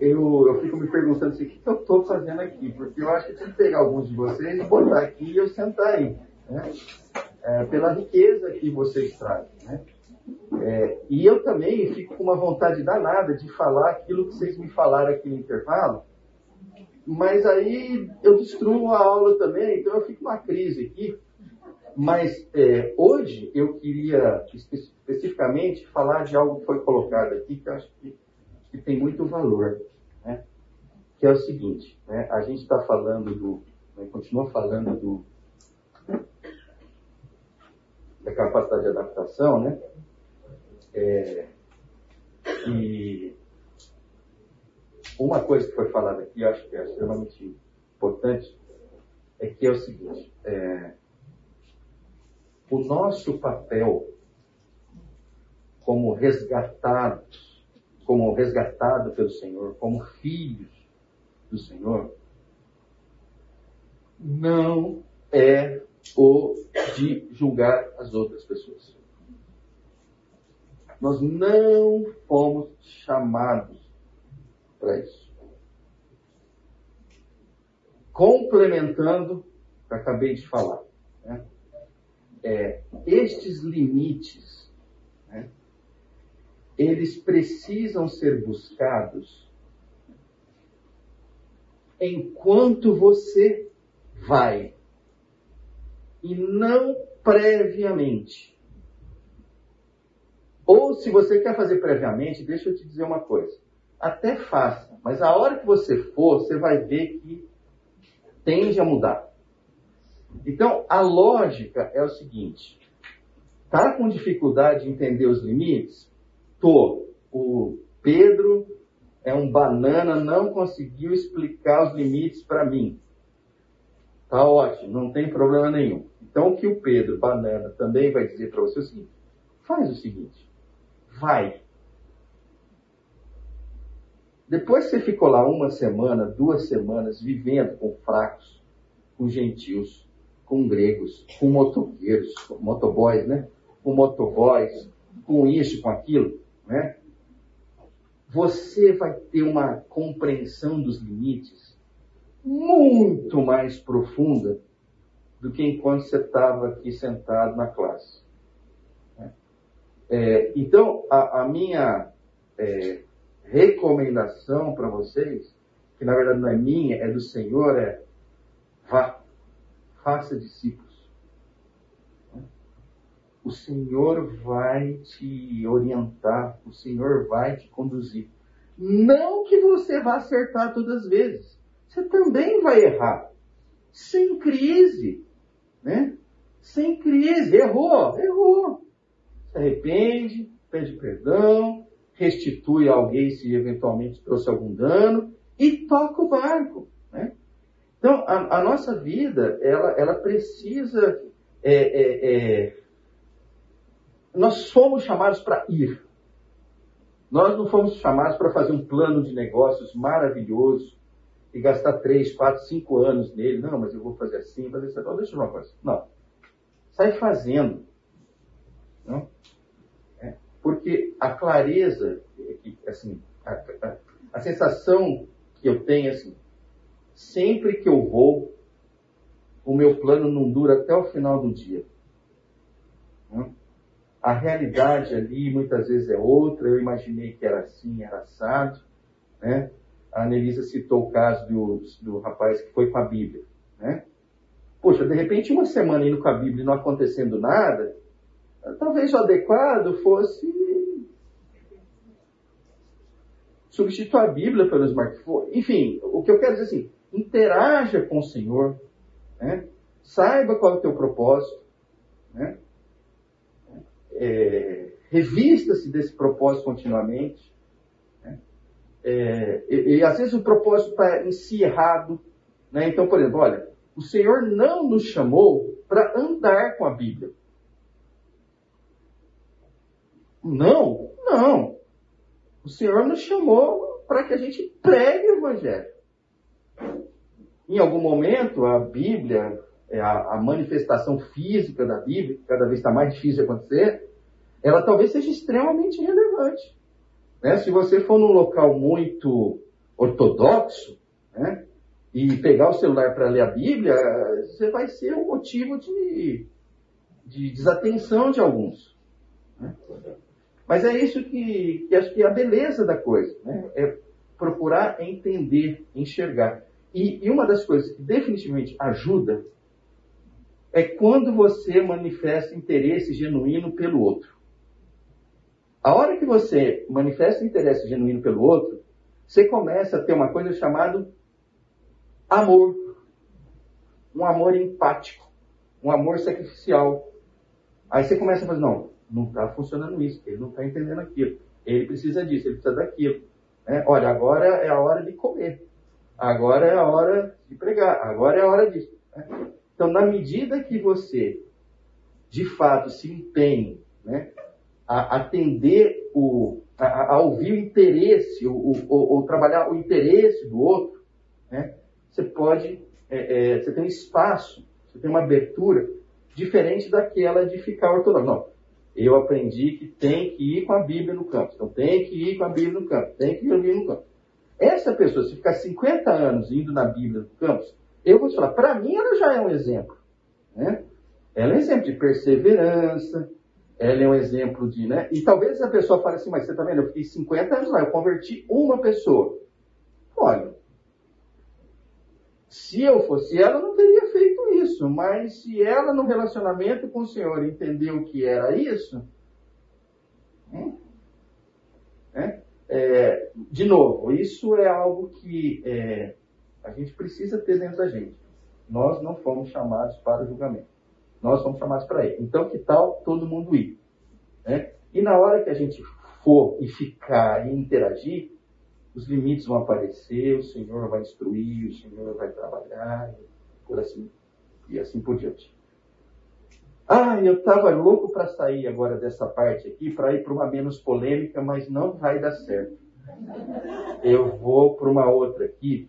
eu, eu fico me perguntando assim, o que, eu estou fazendo aqui? Porque eu acho que tinha que pegar alguns de vocês e botar aqui e eu sentar aí. Né? É, pela riqueza que vocês trazem. Né? É, e eu também fico com uma vontade danada de falar aquilo que vocês me falaram aqui no intervalo, mas aí eu destruo a aula também, então eu fico numa crise aqui. Mas é, hoje eu queria espe- especificamente falar de algo que foi colocado aqui que eu acho que, que tem muito valor, né? que é o seguinte, né? a gente está falando do, né, continua falando do, da capacidade de adaptação, né? É, e uma coisa que foi falada aqui, eu acho que é extremamente importante, é que é o seguinte, é, o nosso papel como resgatados como resgatado pelo Senhor, como filhos do Senhor, não é o de julgar as outras pessoas. Nós não fomos chamados para isso. Complementando o que acabei de falar, né? é, estes limites, né? eles precisam ser buscados enquanto você vai e não previamente. Ou se você quer fazer previamente, deixa eu te dizer uma coisa. Até faça, mas a hora que você for, você vai ver que tende a mudar. Então, a lógica é o seguinte: tá com dificuldade de entender os limites? Tô. O Pedro é um banana, não conseguiu explicar os limites para mim. Tá ótimo, não tem problema nenhum. Então, o que o Pedro, banana, também vai dizer para você é o seguinte: faz o seguinte, vai. Depois você ficou lá uma semana, duas semanas, vivendo com fracos, com gentios, com gregos, com motoqueiros, com motoboys, né? Com motoboys, com isso, com aquilo, né? Você vai ter uma compreensão dos limites muito mais profunda do que enquanto você estava aqui sentado na classe. Né? É, então, a, a minha é, recomendação para vocês, que na verdade não é minha, é do Senhor, é vá, faça discípulos. O Senhor vai te orientar, o Senhor vai te conduzir. Não que você vá acertar todas as vezes. Você também vai errar. Sem crise. Né? Sem crise. Errou, errou. Se arrepende, pede perdão, restitui alguém se eventualmente trouxe algum dano e toca o barco. Né? Então, a, a, nossa vida, ela, ela precisa. É, é, é, nós somos chamados para ir. Nós não fomos chamados para fazer um plano de negócios maravilhoso e gastar três, quatro, cinco anos nele. Não, mas eu vou fazer assim, fazer isso. Não, deixa uma coisa. Não. Sai fazendo. Não? É, porque a clareza, assim, a, a, a sensação que eu tenho, assim, sempre que eu vou, o meu plano não dura até o final do dia. Não? A realidade ali muitas vezes é outra. Eu imaginei que era assim, era assado. Né? A Anelisa citou o caso do, do rapaz que foi com a Bíblia. Né? Poxa, de repente uma semana indo com a Bíblia e não acontecendo nada, talvez o adequado fosse substituir a Bíblia pelo smartphone. Enfim, o que eu quero dizer assim, interaja com o Senhor, né? saiba qual é o teu propósito, né? é, revista-se desse propósito continuamente. Né? É, e, e, às vezes o propósito está em si errado. Né? Então, por exemplo, olha, o Senhor não nos chamou para andar com a Bíblia. Não, não. O Senhor nos chamou para que a gente pregue o Evangelho. Em algum momento, a Bíblia é a, manifestação física da Bíblia, que cada vez está mais difícil de acontecer, ela talvez seja extremamente relevante. Né? Se você for num local muito ortodoxo, né? e pegar o celular para ler a Bíblia, você vai ser um motivo de, de desatenção de alguns. Né? Mas é isso que, que acho que é a beleza da coisa, né? é procurar entender, enxergar. E, e uma das coisas que definitivamente ajuda é quando você manifesta interesse genuíno pelo outro. A hora que você manifesta interesse genuíno pelo outro, você começa a ter uma coisa chamada amor. Um amor empático. Um amor sacrificial. Aí você começa a fazer, não, não está funcionando isso, ele não está entendendo aquilo, ele precisa disso, ele precisa daquilo. É, olha, agora é a hora de comer, agora é a hora de pregar, agora é a hora disso. Né? Então, na medida que você, de fato, se empenhe né, a atender o, a, a ouvir o interesse, ou, trabalhar o interesse do outro, né? você pode, é, é, você tem um espaço, você tem uma abertura diferente daquela de ficar ortodoxo. Não, eu aprendi que tem que ir com a Bíblia no campo, então tem que ir com a Bíblia no campo, tem que ir com a Bíblia no campo. Essa pessoa, se ficar 50 anos indo na Bíblia no campus, eu vou te falar, para mim ela já é um exemplo. Né? Ela é um exemplo de perseverança, ela é um exemplo de, né? E talvez a pessoa fale assim, mas você tá vendo, eu fiquei 50 anos lá, eu converti uma pessoa. Olha, se eu fosse ela, não teria isso, mas se ela no relacionamento com o Senhor entendeu que era isso, né? É, de novo, isso é algo que é, a gente precisa ter dentro da gente. Nós não fomos chamados para o julgamento. Nós fomos chamados para ele. Então, que tal todo mundo ir? Né? E na hora que a gente for e ficar e interagir, os limites vão aparecer, o Senhor vai instruir, o Senhor vai trabalhar, por assim, e assim por diante. Ah, eu estava louco para sair agora dessa parte aqui, para ir para uma menos polêmica, mas não vai dar certo. Eu vou para uma outra aqui,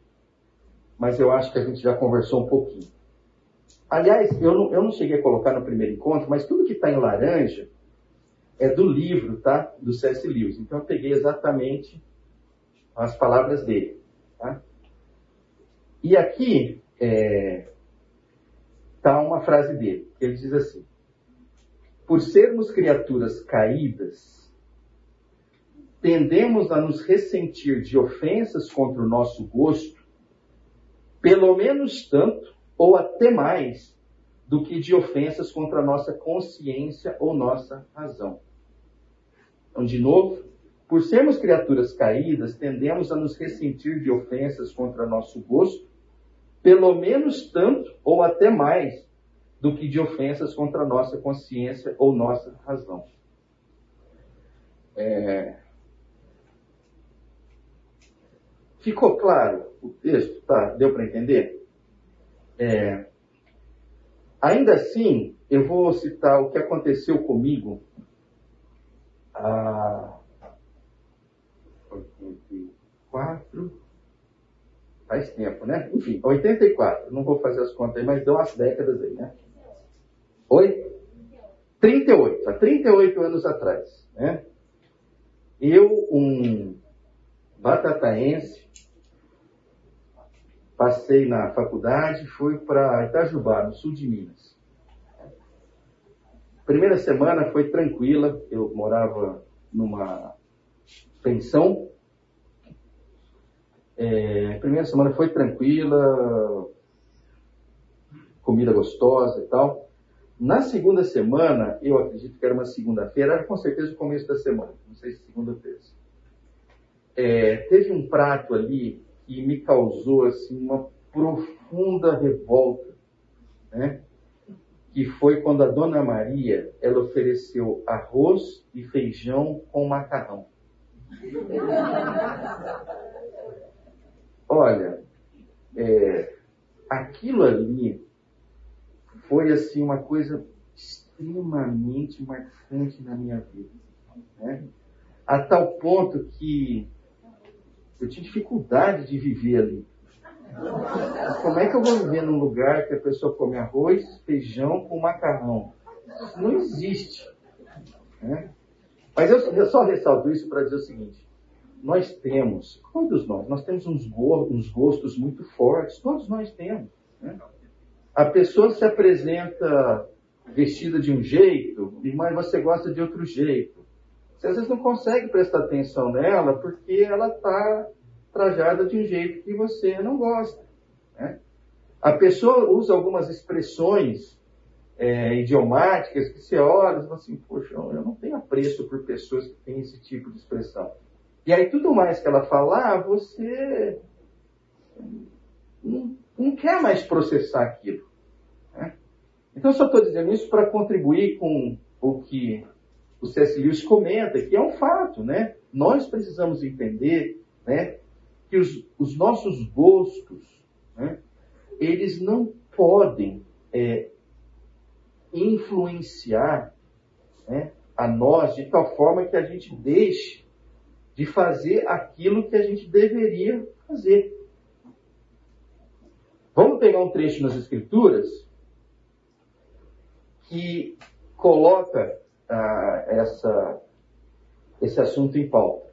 mas eu acho que a gente já conversou um pouquinho. Aliás, eu não, eu não cheguei a colocar no primeiro encontro, mas tudo que está em laranja é do livro, tá? Do C.S. Lewis. Então eu peguei exatamente as palavras dele. Tá? E aqui é, tá uma frase dele. Ele diz assim: Por sermos criaturas caídas, tendemos a nos ressentir de ofensas contra o nosso gosto, pelo menos tanto ou até mais do que de ofensas contra a nossa consciência ou nossa razão. Então, de novo, por sermos criaturas caídas, tendemos a nos ressentir de ofensas contra nosso gosto, pelo menos tanto ou até mais do que de ofensas contra nossa consciência ou nossa razão. É... Ficou claro o texto? Tá? Deu para entender? É, ainda assim, eu vou citar o que aconteceu comigo há 84, faz tempo, né? Enfim, 84, não vou fazer as contas aí, mas deu umas décadas aí, né? Oi? 38, há 38 anos atrás, né? Eu, um batataense, Passei na faculdade, fui para Itajubá, no sul de Minas. Primeira semana foi tranquila, eu morava numa pensão. É, primeira semana foi tranquila, comida gostosa e tal. Na segunda semana, eu acredito que era uma segunda-feira, era com certeza o começo da semana, não sei se segunda ou terça. É, teve um prato ali que me causou assim, uma profunda revolta, né? que foi quando a Dona Maria ela ofereceu arroz e feijão com macarrão. Olha, é, aquilo ali foi assim uma coisa extremamente marcante na minha vida, né? a tal ponto que eu tinha dificuldade de viver ali. Como é que eu vou viver num lugar que a pessoa come arroz, feijão com macarrão? Isso não existe. Né? Mas eu, eu, só ressalto isso para dizer o seguinte: nós temos, todos nós, nós temos uns, go, uns gostos muito fortes, todos nós temos. Né? A pessoa se apresenta vestida de um jeito, mas você gosta de outro jeito. Você às vezes não consegue prestar atenção nela porque ela está trajada de um jeito que você não gosta. Né? A pessoa usa algumas expressões é, idiomáticas que você olha e fala assim, poxa, eu não tenho apreço por pessoas que têm esse tipo de expressão. E aí tudo mais que ela falar, você não, não quer mais processar aquilo. Né? Então só estou dizendo isso para contribuir com o que o C.S. Lewis comenta, que é um fato, né? Nós precisamos entender, né, que os, os nossos gostos, né, eles não podem é, influenciar né, a nós de tal forma que a gente deixe de fazer aquilo que a gente deveria fazer. Vamos pegar um trecho nas Escrituras que coloca ah, essa, esse assunto em pauta.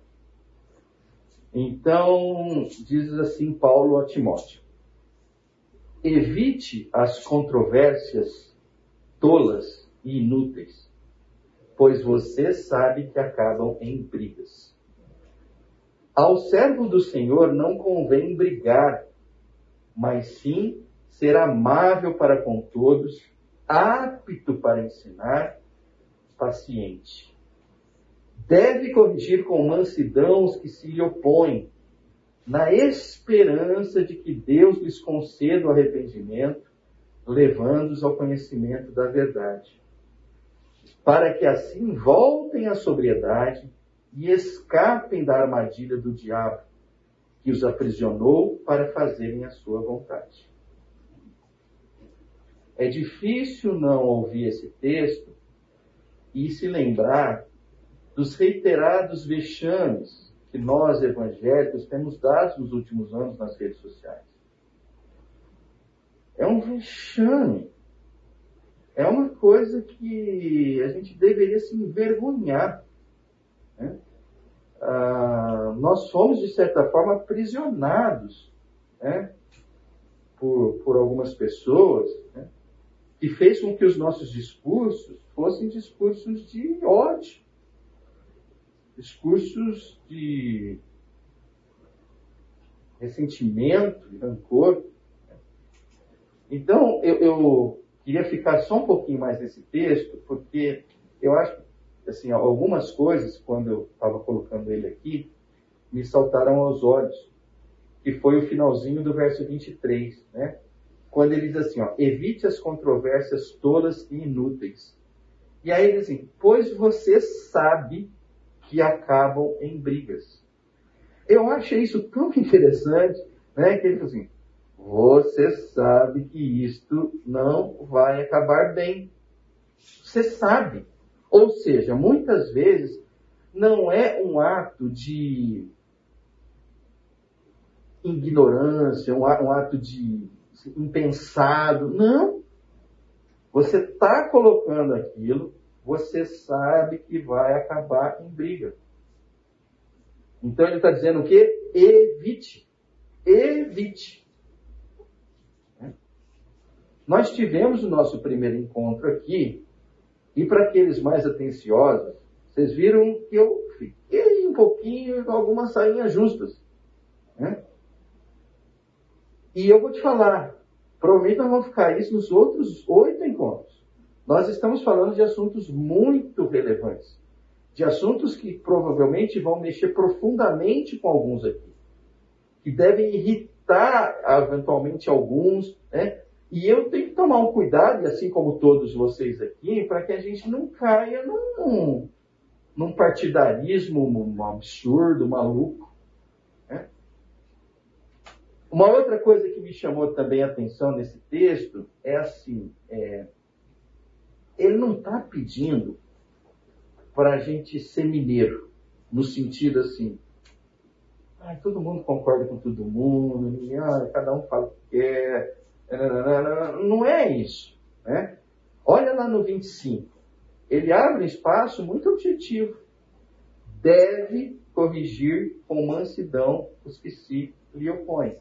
Então, diz assim Paulo a Timóteo: evite as controvérsias tolas e inúteis, pois você sabe que acabam em brigas. Ao servo do Senhor não convém brigar, mas sim ser amável para com todos, apto para ensinar, paciente. Deve corrigir com mansidão os que se lhe opõem, na esperança de que Deus lhes conceda o arrependimento, levando-os ao conhecimento da verdade, para que assim voltem à sobriedade e escapem da armadilha do diabo, que os aprisionou para fazerem a sua vontade. É difícil não ouvir esse texto e se lembrar dos reiterados vexames que nós evangélicos temos dado nos últimos anos nas redes sociais. É um vexame. É uma coisa que a gente deveria se envergonhar. Né? Ah, nós fomos, de certa forma, aprisionados né? por, por algumas pessoas né? que fez com que os nossos discursos fossem discursos de ódio discursos de ressentimento, de rancor. Então, eu, eu, queria ficar só um pouquinho mais nesse texto, porque eu acho assim, algumas coisas, quando eu estava colocando ele aqui, me saltaram aos olhos, que foi o finalzinho do verso 23, né? quando ele diz assim, ó, evite as controvérsias tolas e inúteis. E aí ele diz assim, pois você sabe que acabam em brigas. Eu achei isso tão interessante, né, que ele falou assim, você sabe que isto não vai acabar bem. Você sabe. Ou seja, muitas vezes não é um ato de ignorância, um ato de impensado. Não. Você está colocando aquilo você sabe que vai acabar em briga. Então ele está dizendo o quê? Evite. Evite. Né? Nós tivemos o nosso primeiro encontro aqui, e para aqueles mais atenciosos, vocês viram que eu fiquei um pouquinho com algumas sainhas justas. Né? E eu vou te falar, provavelmente nós vamos ficar isso nos outros oito encontros. Nós estamos falando de assuntos muito relevantes, de assuntos que provavelmente vão mexer profundamente com alguns aqui, que devem irritar eventualmente alguns, né? E eu tenho que tomar um cuidado, assim como todos vocês aqui, para que a gente não caia num, num partidarismo absurdo, maluco. Né? Uma outra coisa que me chamou também a atenção nesse texto é assim, é, ele não está pedindo para a gente ser mineiro, no sentido assim, ah, todo mundo concorda com todo mundo, ah, cada um fala o que quer. Não é isso. Né? Olha lá no 25. Ele abre um espaço muito objetivo. Deve corrigir com mansidão os que se lhe opõem.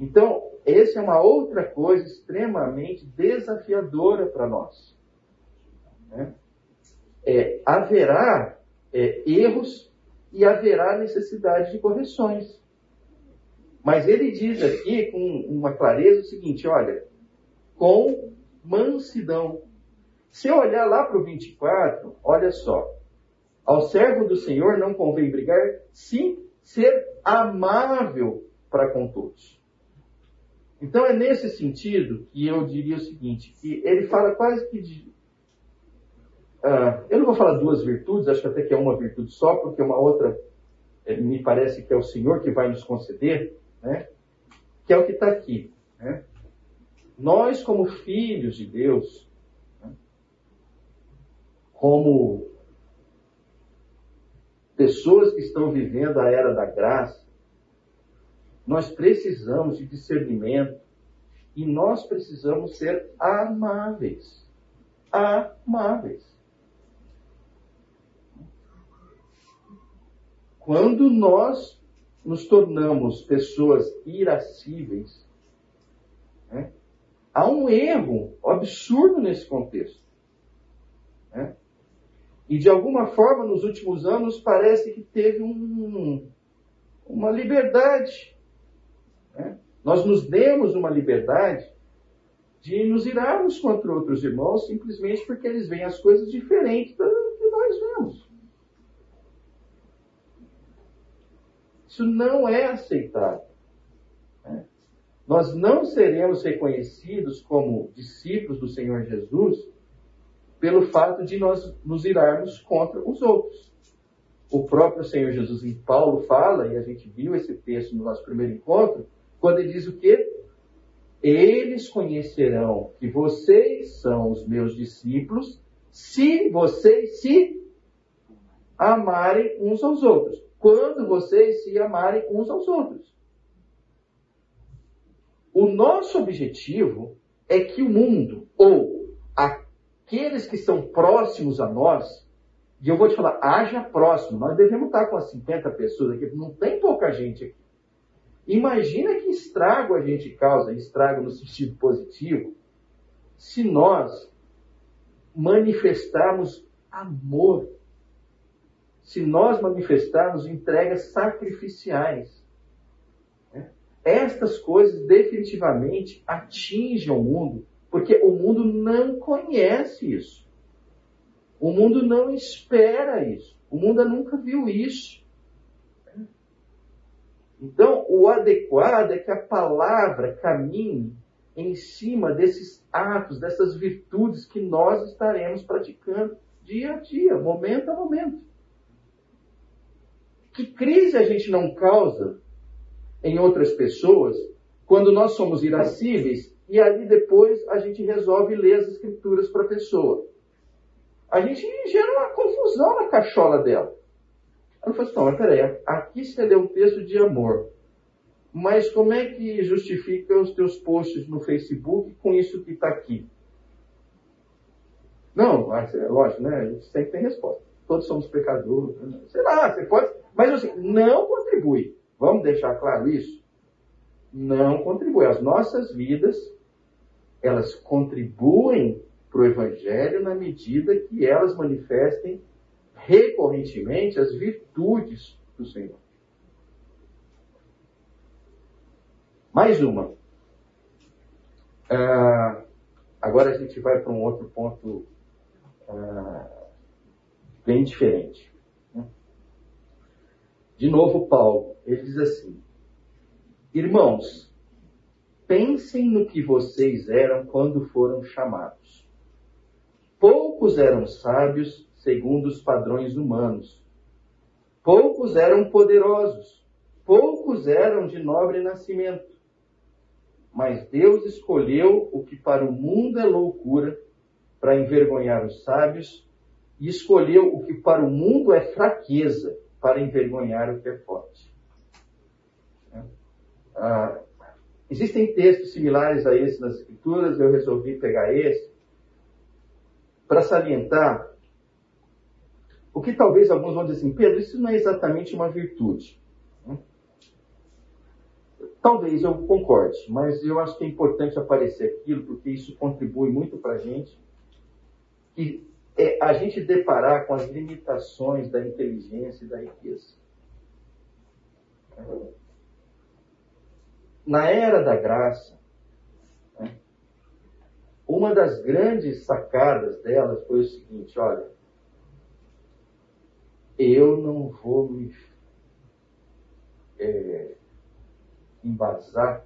Então, essa é uma outra coisa extremamente desafiadora para nós. Né? É, haverá é, erros e haverá necessidade de correções. Mas ele diz aqui com uma clareza o seguinte: olha, com mansidão. Se eu olhar lá para o 24, olha só. Ao servo do Senhor não convém brigar, sim ser amável para com todos. Então é nesse sentido que eu diria o seguinte, que ele fala quase que de. Uh, eu não vou falar duas virtudes, acho até que é uma virtude só, porque uma outra eh, me parece que é o Senhor que vai nos conceder, né? que é o que está aqui. Né? Nós, como filhos de Deus, né? como pessoas que estão vivendo a era da graça, nós precisamos de discernimento e nós precisamos ser amáveis. Amáveis. Quando nós nos tornamos pessoas irascíveis, né, há um erro absurdo nesse contexto. Né? E de alguma forma, nos últimos anos, parece que teve um, uma liberdade. Né? Nós nos demos uma liberdade de nos irarmos contra outros irmãos simplesmente porque eles veem as coisas diferentes do que nós vemos. Isso não é aceitável. Né? Nós não seremos reconhecidos como discípulos do Senhor Jesus pelo fato de nós nos irarmos contra os outros. O próprio Senhor Jesus em Paulo fala, e a gente viu esse texto no nosso primeiro encontro, quando ele diz o quê? Eles conhecerão que vocês são os meus discípulos se vocês se amarem uns aos outros quando vocês se amarem uns aos outros. O nosso objetivo é que o mundo, ou aqueles que são próximos a nós, e eu vou te falar, haja próximo, nós devemos estar com as 50 pessoas aqui, não tem pouca gente aqui. Imagina que estrago a gente causa, estrago no sentido positivo, se nós manifestarmos amor se nós manifestarmos entregas sacrificiais. Né? Estas coisas definitivamente atingem o mundo, porque o mundo não conhece isso. O mundo não espera isso. O mundo nunca viu isso. Então, o adequado é que a palavra caminhe em cima desses atos, dessas virtudes que nós estaremos praticando dia a dia, momento a momento. Que crise a gente não causa em outras pessoas quando nós somos irascíveis e ali depois a gente resolve ler as escrituras para a pessoa? A gente gera uma confusão na cachola dela. Ela fala assim, não, mas peraí, aqui você lê um texto de amor. Mas como é que justifica os teus posts no Facebook com isso que está aqui? Não, é lógico, né? A gente sempre tem resposta. Todos somos pecadores. Né? Sei lá, você pode mas assim, não contribui. Vamos deixar claro isso? Não contribui. As nossas vidas, elas contribuem para o Evangelho na medida que elas manifestem recorrentemente as virtudes do Senhor. Mais uma. Ah, agora a gente vai para um outro ponto ah, bem diferente. De novo, Paulo, ele diz assim: Irmãos, pensem no que vocês eram quando foram chamados. Poucos eram sábios segundo os padrões humanos. Poucos eram poderosos. Poucos eram de nobre nascimento. Mas Deus escolheu o que para o mundo é loucura para envergonhar os sábios, e escolheu o que para o mundo é fraqueza para envergonhar o que é forte. Ah, existem textos similares a esse nas Escrituras, eu resolvi pegar esse para salientar o que talvez alguns vão dizer assim, Pedro, isso não é exatamente uma virtude. Talvez eu concorde, mas eu acho que é importante aparecer aquilo, porque isso contribui muito para a gente. Que é a gente deparar com as limitações da inteligência e da riqueza. Na era da graça, né, uma das grandes sacadas delas foi o seguinte: olha, eu não vou me é, embasar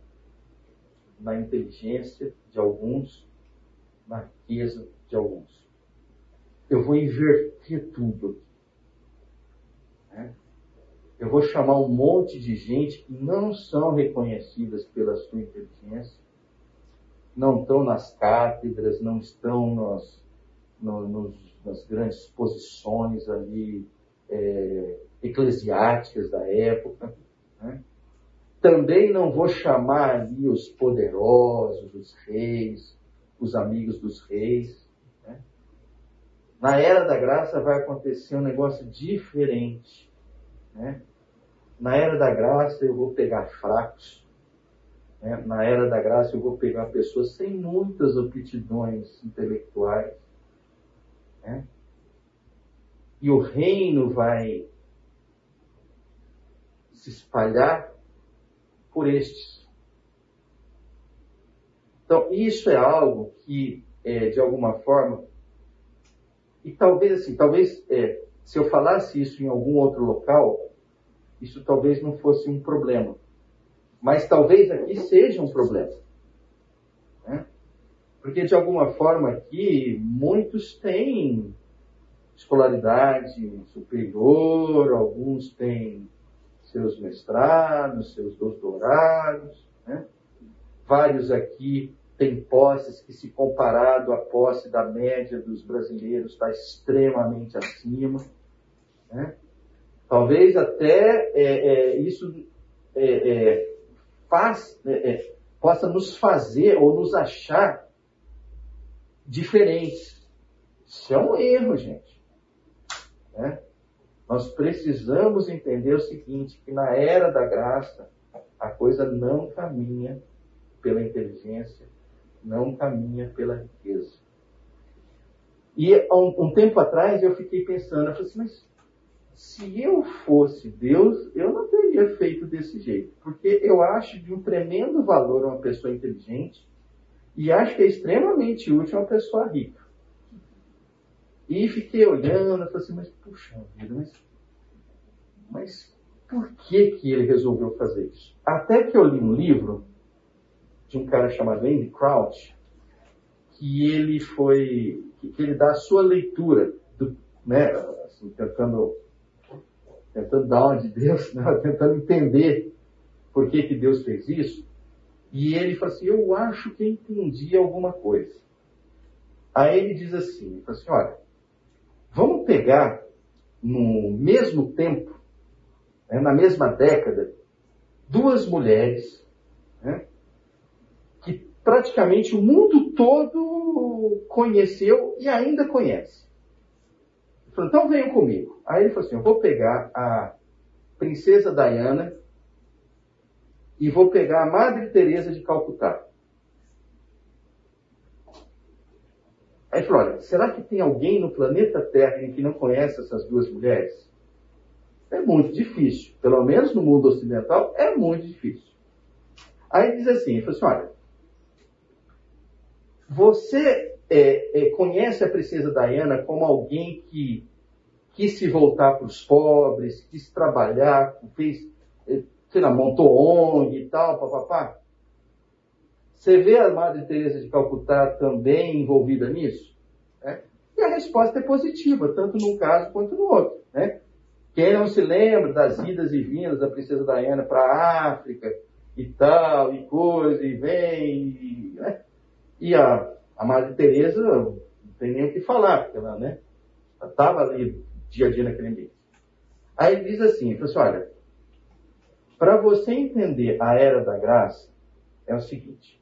na inteligência de alguns, na riqueza de alguns eu vou inverter tudo. Né? Eu vou chamar um monte de gente que não são reconhecidas pela sua inteligência, não estão nas cátedras, não estão nos, no, nos, nas grandes posições ali é, eclesiásticas da época. Né? Também não vou chamar ali os poderosos, os reis, os amigos dos reis. Na era da graça vai acontecer um negócio diferente. Né? Na era da graça eu vou pegar fracos. Né? Na era da graça eu vou pegar pessoas sem muitas aptidões intelectuais. Né? E o reino vai se espalhar por estes. Então, isso é algo que, é, de alguma forma, e talvez assim, talvez é, se eu falasse isso em algum outro local, isso talvez não fosse um problema. Mas talvez aqui seja um problema. Né? Porque, de alguma forma, aqui, muitos têm escolaridade superior, alguns têm seus mestrados, seus doutorados, né? Vários aqui têm posses que, se comparado à posse da média dos brasileiros, está extremamente acima. Né? Talvez até é, é, isso é, é faz, é, é, possa nos fazer ou nos achar diferentes. Isso é um erro, gente. Né? Nós precisamos entender o seguinte, que na era da graça, a coisa não caminha pela inteligência, não caminha pela riqueza. E um, um tempo atrás eu fiquei pensando, eu falei assim, mas se eu fosse Deus, eu não teria feito desse jeito. Porque eu acho de um tremendo valor uma pessoa inteligente e acho que é extremamente útil uma pessoa rica. E fiquei olhando, falei assim, mas puxa vida, mas, mas por que, que ele resolveu fazer isso? Até que eu li um livro de um cara chamado Andy Crouch, que ele foi, que, ele dá a sua leitura, do, né, assim, tentando, tentando dar uma de Deus, né, tentando entender por que, que Deus fez isso. E ele fala assim, eu acho que entendi alguma coisa. Aí ele diz assim, ele fala assim, olha, Vamos pegar no mesmo tempo, né, na mesma década, duas mulheres né, praticamente o mundo todo conheceu e ainda conhece. Ele falou, então venham comigo. Aí ele falou assim, eu vou pegar a princesa Diana e vou pegar a Madre Teresa de Calcutá. Aí ele falou, olha, será que tem alguém no planeta Terra que não conhece essas duas mulheres? É muito difícil. Pelo menos no mundo ocidental, é muito difícil. Aí ele diz assim, ele falou assim, olha, você é, é, conhece a princesa Diana como alguém que quis se voltar para os pobres, quis trabalhar, fez, é, sei lá, montou ONG e tal, papapá? Você vê a Madre Teresa de Calcutá também envolvida nisso? Né? E a resposta é positiva, tanto num caso quanto no outro. Né? Quem não se lembra das idas e vindas da princesa Diana para a África e tal, e coisa, e vem, e, né? E a, a Madre Teresa não tem nem o que falar, porque ela né, estava ali dia a dia naquele ambiente. Aí diz assim, ele assim, olha, para você entender a era da graça, é o seguinte,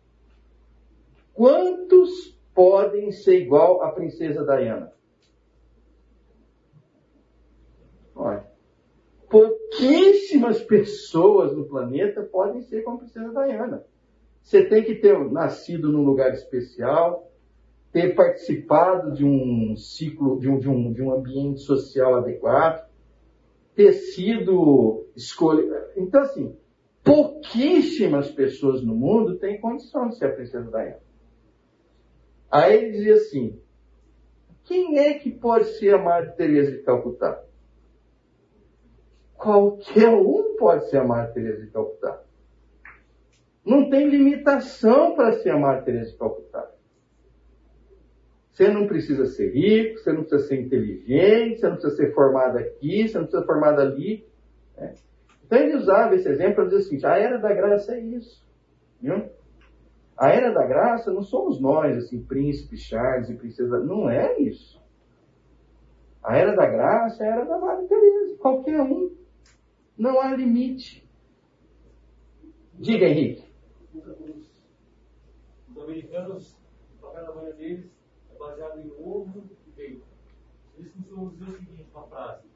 Quantos podem ser igual à princesa Diana? Olha, pouquíssimas pessoas no planeta podem ser como a princesa Diana. Você tem que ter nascido num lugar especial, ter participado de um ciclo, de um, de um, de um ambiente social adequado, ter sido escolhido. Então, assim, pouquíssimas pessoas no mundo têm condição de ser a princesa Diana. Aí ele dizia assim: quem é que pode ser a Madre Teresa de Calcutá? Qualquer um pode ser a Madre Teresa de Calcutá. Não tem limitação para ser a Madre Teresa de Calcutá. Você não precisa ser rico, você não precisa ser inteligente, você não precisa ser formado aqui, você não precisa ser formado ali. Né? Então ele usava esse exemplo para dizer assim, a era da graça é isso. Viu? A era da graça não somos nós, assim, príncipes, Charles e princesa. Não é isso. A era da graça é a era da Madre Teresa. Qualquer um. Não há limite. Diga, Henrique. Os americanos, o café da manhã deles é baseado em ovo e bacon. Eles costumam dizer o seguinte, uma frase.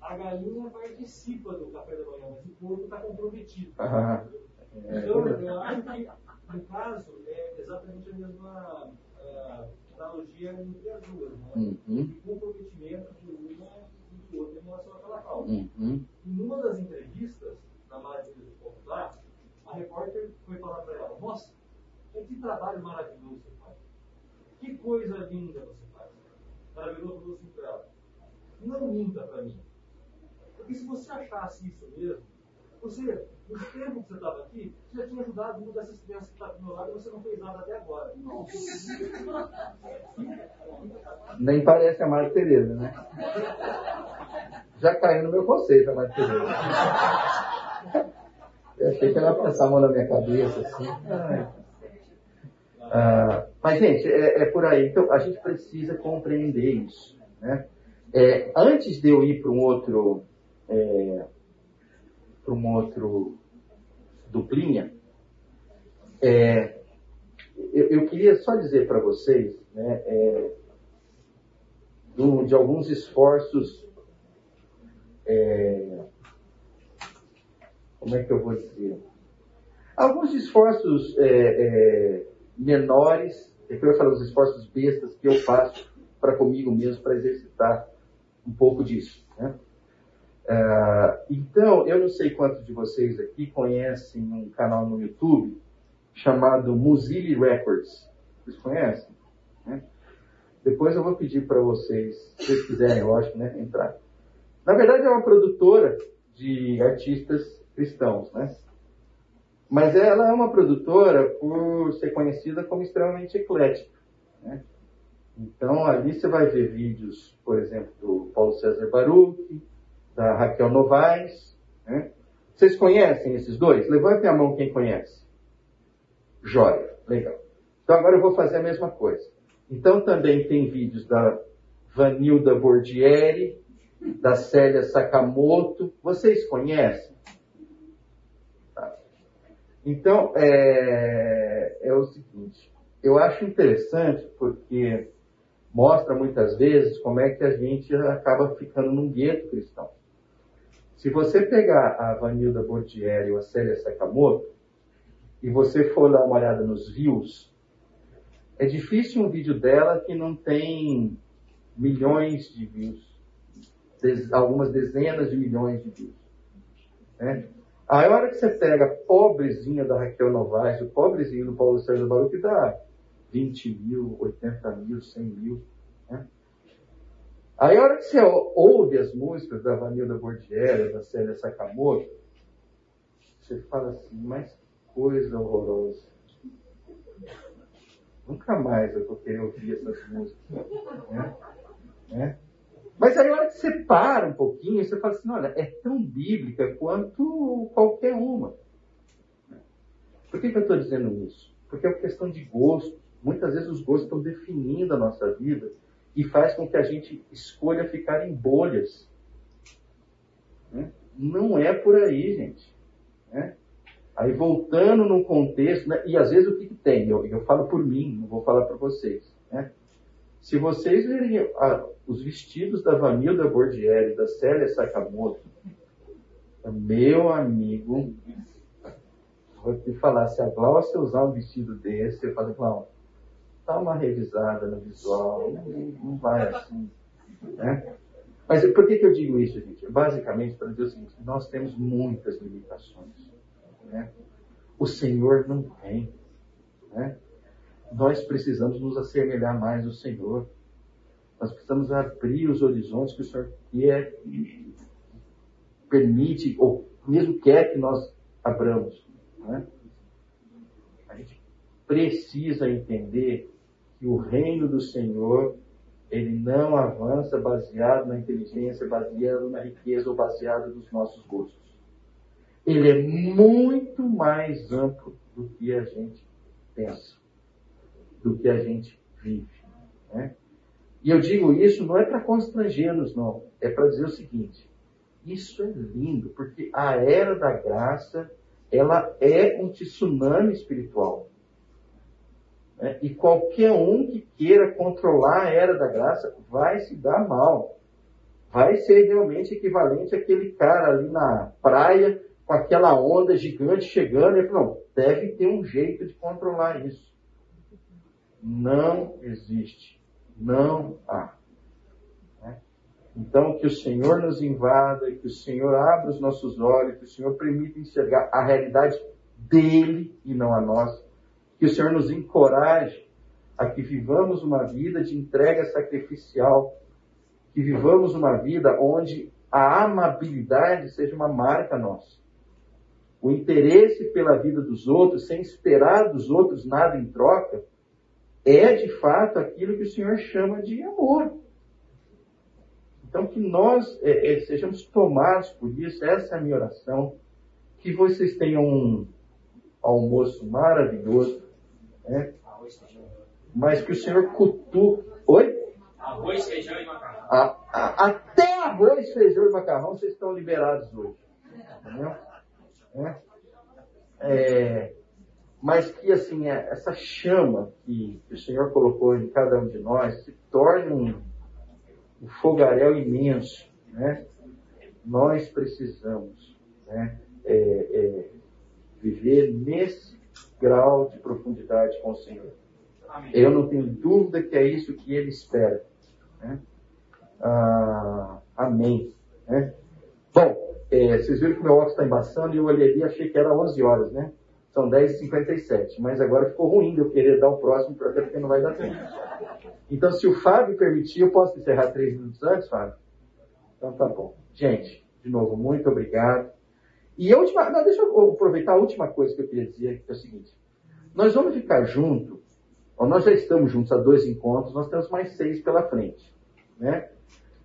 A galinha participa do café da manhã, mas o porco está comprometido. Ah, Então, eu acho que, no caso, é exatamente a mesma ah, analogia entre as duas. Né? Uhum. O comprometimento de uma e do outro em relação àquela causa. Uhum. E numa das entrevistas, na Maravilha do Popular, a repórter foi falar para ela: Nossa, que trabalho maravilhoso você faz. Que coisa linda você faz. E falou assim para ela: Não minta para mim. Porque se você achasse isso mesmo, você, no tempo que você estava aqui, você já tinha ajudado uma dessas crianças que está do meu lado e você não fez nada até agora. Nem parece a Madre Teresa, né? Já caiu no meu conceito a Madre Teresa. Eu achei que ela ia passar a mão na minha cabeça, assim. Ah, mas, gente, é, é por aí. Então, a gente precisa compreender isso. Né? É, antes de eu ir para um outro, é, para um outro duplinha, é, eu, eu queria só dizer para vocês, né, é, do- de alguns esforços, é, como é que eu vou dizer? Alguns esforços é, é, menores, é que eu falar os esforços bestas que eu faço para comigo mesmo, para exercitar um pouco disso. Né? Ah, então, eu não sei quantos de vocês aqui conhecem um canal no YouTube chamado Mozilla Records. Vocês conhecem? né? Depois eu vou pedir para vocês, se vocês quiserem, lógico, né, entrar. Na verdade, é uma produtora de artistas cristãos, né? Mas ela é uma produtora por ser conhecida como extremamente eclética. Né? Então, ali você vai ver vídeos, por exemplo, do Paulo César Baruch, da Raquel Novaes. Né? Vocês conhecem esses dois? Levantem a mão quem conhece. Jóia, legal. Então, agora eu vou fazer a mesma coisa. Então, também tem vídeos da Vanilda Bordieri, da Célia Sakamoto. Vocês conhecem? Então, é, é o seguinte, eu acho interessante porque mostra muitas vezes como é que a gente acaba ficando num gueto cristão. Se você pegar a Vanilda Bordieri ou a Célia Sakamoto e você for dar uma olhada nos views, é difícil um vídeo dela que não tem milhões de views, algumas dezenas de milhões de views. Né? A hora que você pega pobrezinha da Raquel Novaes, o pobrezinho do Paulo Sérgio Baruch, dá 20 mil, 80 mil, 100 mil. Né? Aí a hora que você ou- ouve as músicas da Vanilda Bordieri, da Célia Sakamoto, você fala assim, mas coisa horrorosa. Nunca mais eu vou querer ouvir essas músicas. Né? Né? Mas aí a hora que você para um pouquinho, você fala assim, olha, é tão bíblica quanto qualquer uma. Por que, que eu estou dizendo isso? Porque é uma questão de gosto. Muitas vezes os gostos estão definindo a nossa vida e faz com que a gente escolha ficar em bolhas. né? Não é por aí, gente. né? Aí voltando num contexto, né? e às vezes o que, que tem? Eu, eu falo por mim, não vou falar para vocês. Né? Se vocês verem a- os vestidos da Vanilda Bordieri, da Célia Sakamoto, meu amigo, vou te falar, se a Glaucia usar um vestido desse, eu falo, Glaucia, dá uma revisada no visual, não, não vai assim. Né? Mas por que, que eu digo isso, gente? Basicamente para dizer o seguinte, nós temos muitas limitações. Né? O Senhor não tem. Né? Nós precisamos nos assemelhar mais ao Senhor. Nós precisamos abrir os horizontes que o Senhor quer, permite, ou mesmo quer que nós abramos. Né? A gente precisa entender que o reino do Senhor ele não avança baseado na inteligência, baseado na riqueza ou baseado nos nossos gostos. Ele é muito mais amplo do que a gente pensa, do que a gente vive. Né? E eu digo isso não é para constrangê-los, não. É para dizer o seguinte: isso é lindo, porque a era da graça, ela é um tsunami espiritual. Né? E qualquer um que queira controlar a era da graça vai se dar mal. Vai ser realmente equivalente àquele cara ali na praia com aquela onda gigante chegando. E não, deve ter um jeito de controlar isso. Não existe. Não há. Né? Então, que o Senhor nos invada, que o Senhor abra os nossos olhos, que o Senhor permita enxergar a realidade dele e não a nossa. Que o Senhor nos encoraje a que vivamos uma vida de entrega sacrificial, que vivamos uma vida onde a amabilidade seja uma marca nossa. O interesse pela vida dos outros, sem esperar dos outros nada em troca, é de fato aquilo que o Senhor chama de amor. Então, que nós é, é, sejamos tomados por isso, essa é a minha oração. Que vocês tenham um almoço maravilhoso, né? mas que o Senhor cutuque. Oi? Arroz, feijão e macarrão. A, a, até arroz, feijão e macarrão vocês estão liberados hoje. Entendeu? É? É, mas que assim é, essa chama que, o Senhor colocou em cada um de nós se torne um, um fogaréu imenso, né? Nós precisamos, né? É, é, viver nesse grau de profundidade com o Senhor. Amém. Eu não tenho dúvida que é isso que Ele espera. Né? Ah, amém. Né? Bom, é, vocês viram que meu óculos está embaçando e eu olhei ali e achei que era 11 horas, né? São 10h57. Mas agora ficou ruim de eu querer dar o próximo, até porque não vai dar tempo. Então, se o Fábio permitir, eu posso encerrar três minutos antes, Fábio? Então tá bom. Gente, de novo, muito obrigado. E a última, não, deixa eu aproveitar a última coisa que eu queria dizer, que é o seguinte. Nós vamos ficar juntos, nós já estamos juntos há dois encontros, nós temos mais seis pela frente. Né?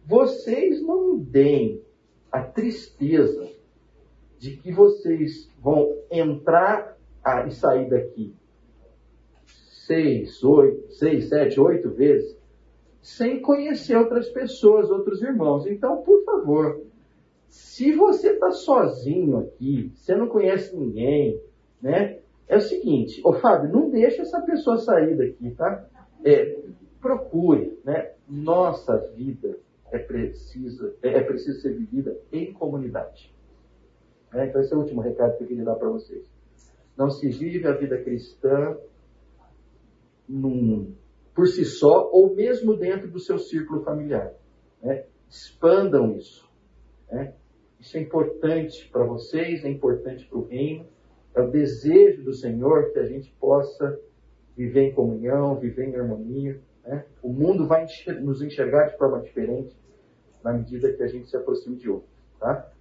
Vocês não deem a tristeza de que vocês vão entrar e sair daqui seis, oito, seis, sete, oito vezes, sem conhecer outras pessoas, outros irmãos. Então, por favor, se você está sozinho aqui, você não conhece ninguém, né? É o seguinte, ô Fábio, não deixa essa pessoa sair daqui, tá? É, procure, né? Nossa vida é precisa, é, é preciso ser vivida em comunidade. É, então esse é o último recado que eu queria dar para vocês. Não se vive a vida cristã num, por si só ou mesmo dentro do seu círculo familiar. Né? Expandam isso. Né? Isso é importante para vocês, é importante para o reino. É o desejo do Senhor que a gente possa viver em comunhão, viver em harmonia. Né? O mundo vai nos enxergar de forma diferente na medida que a gente se aproxima de outro. Tá?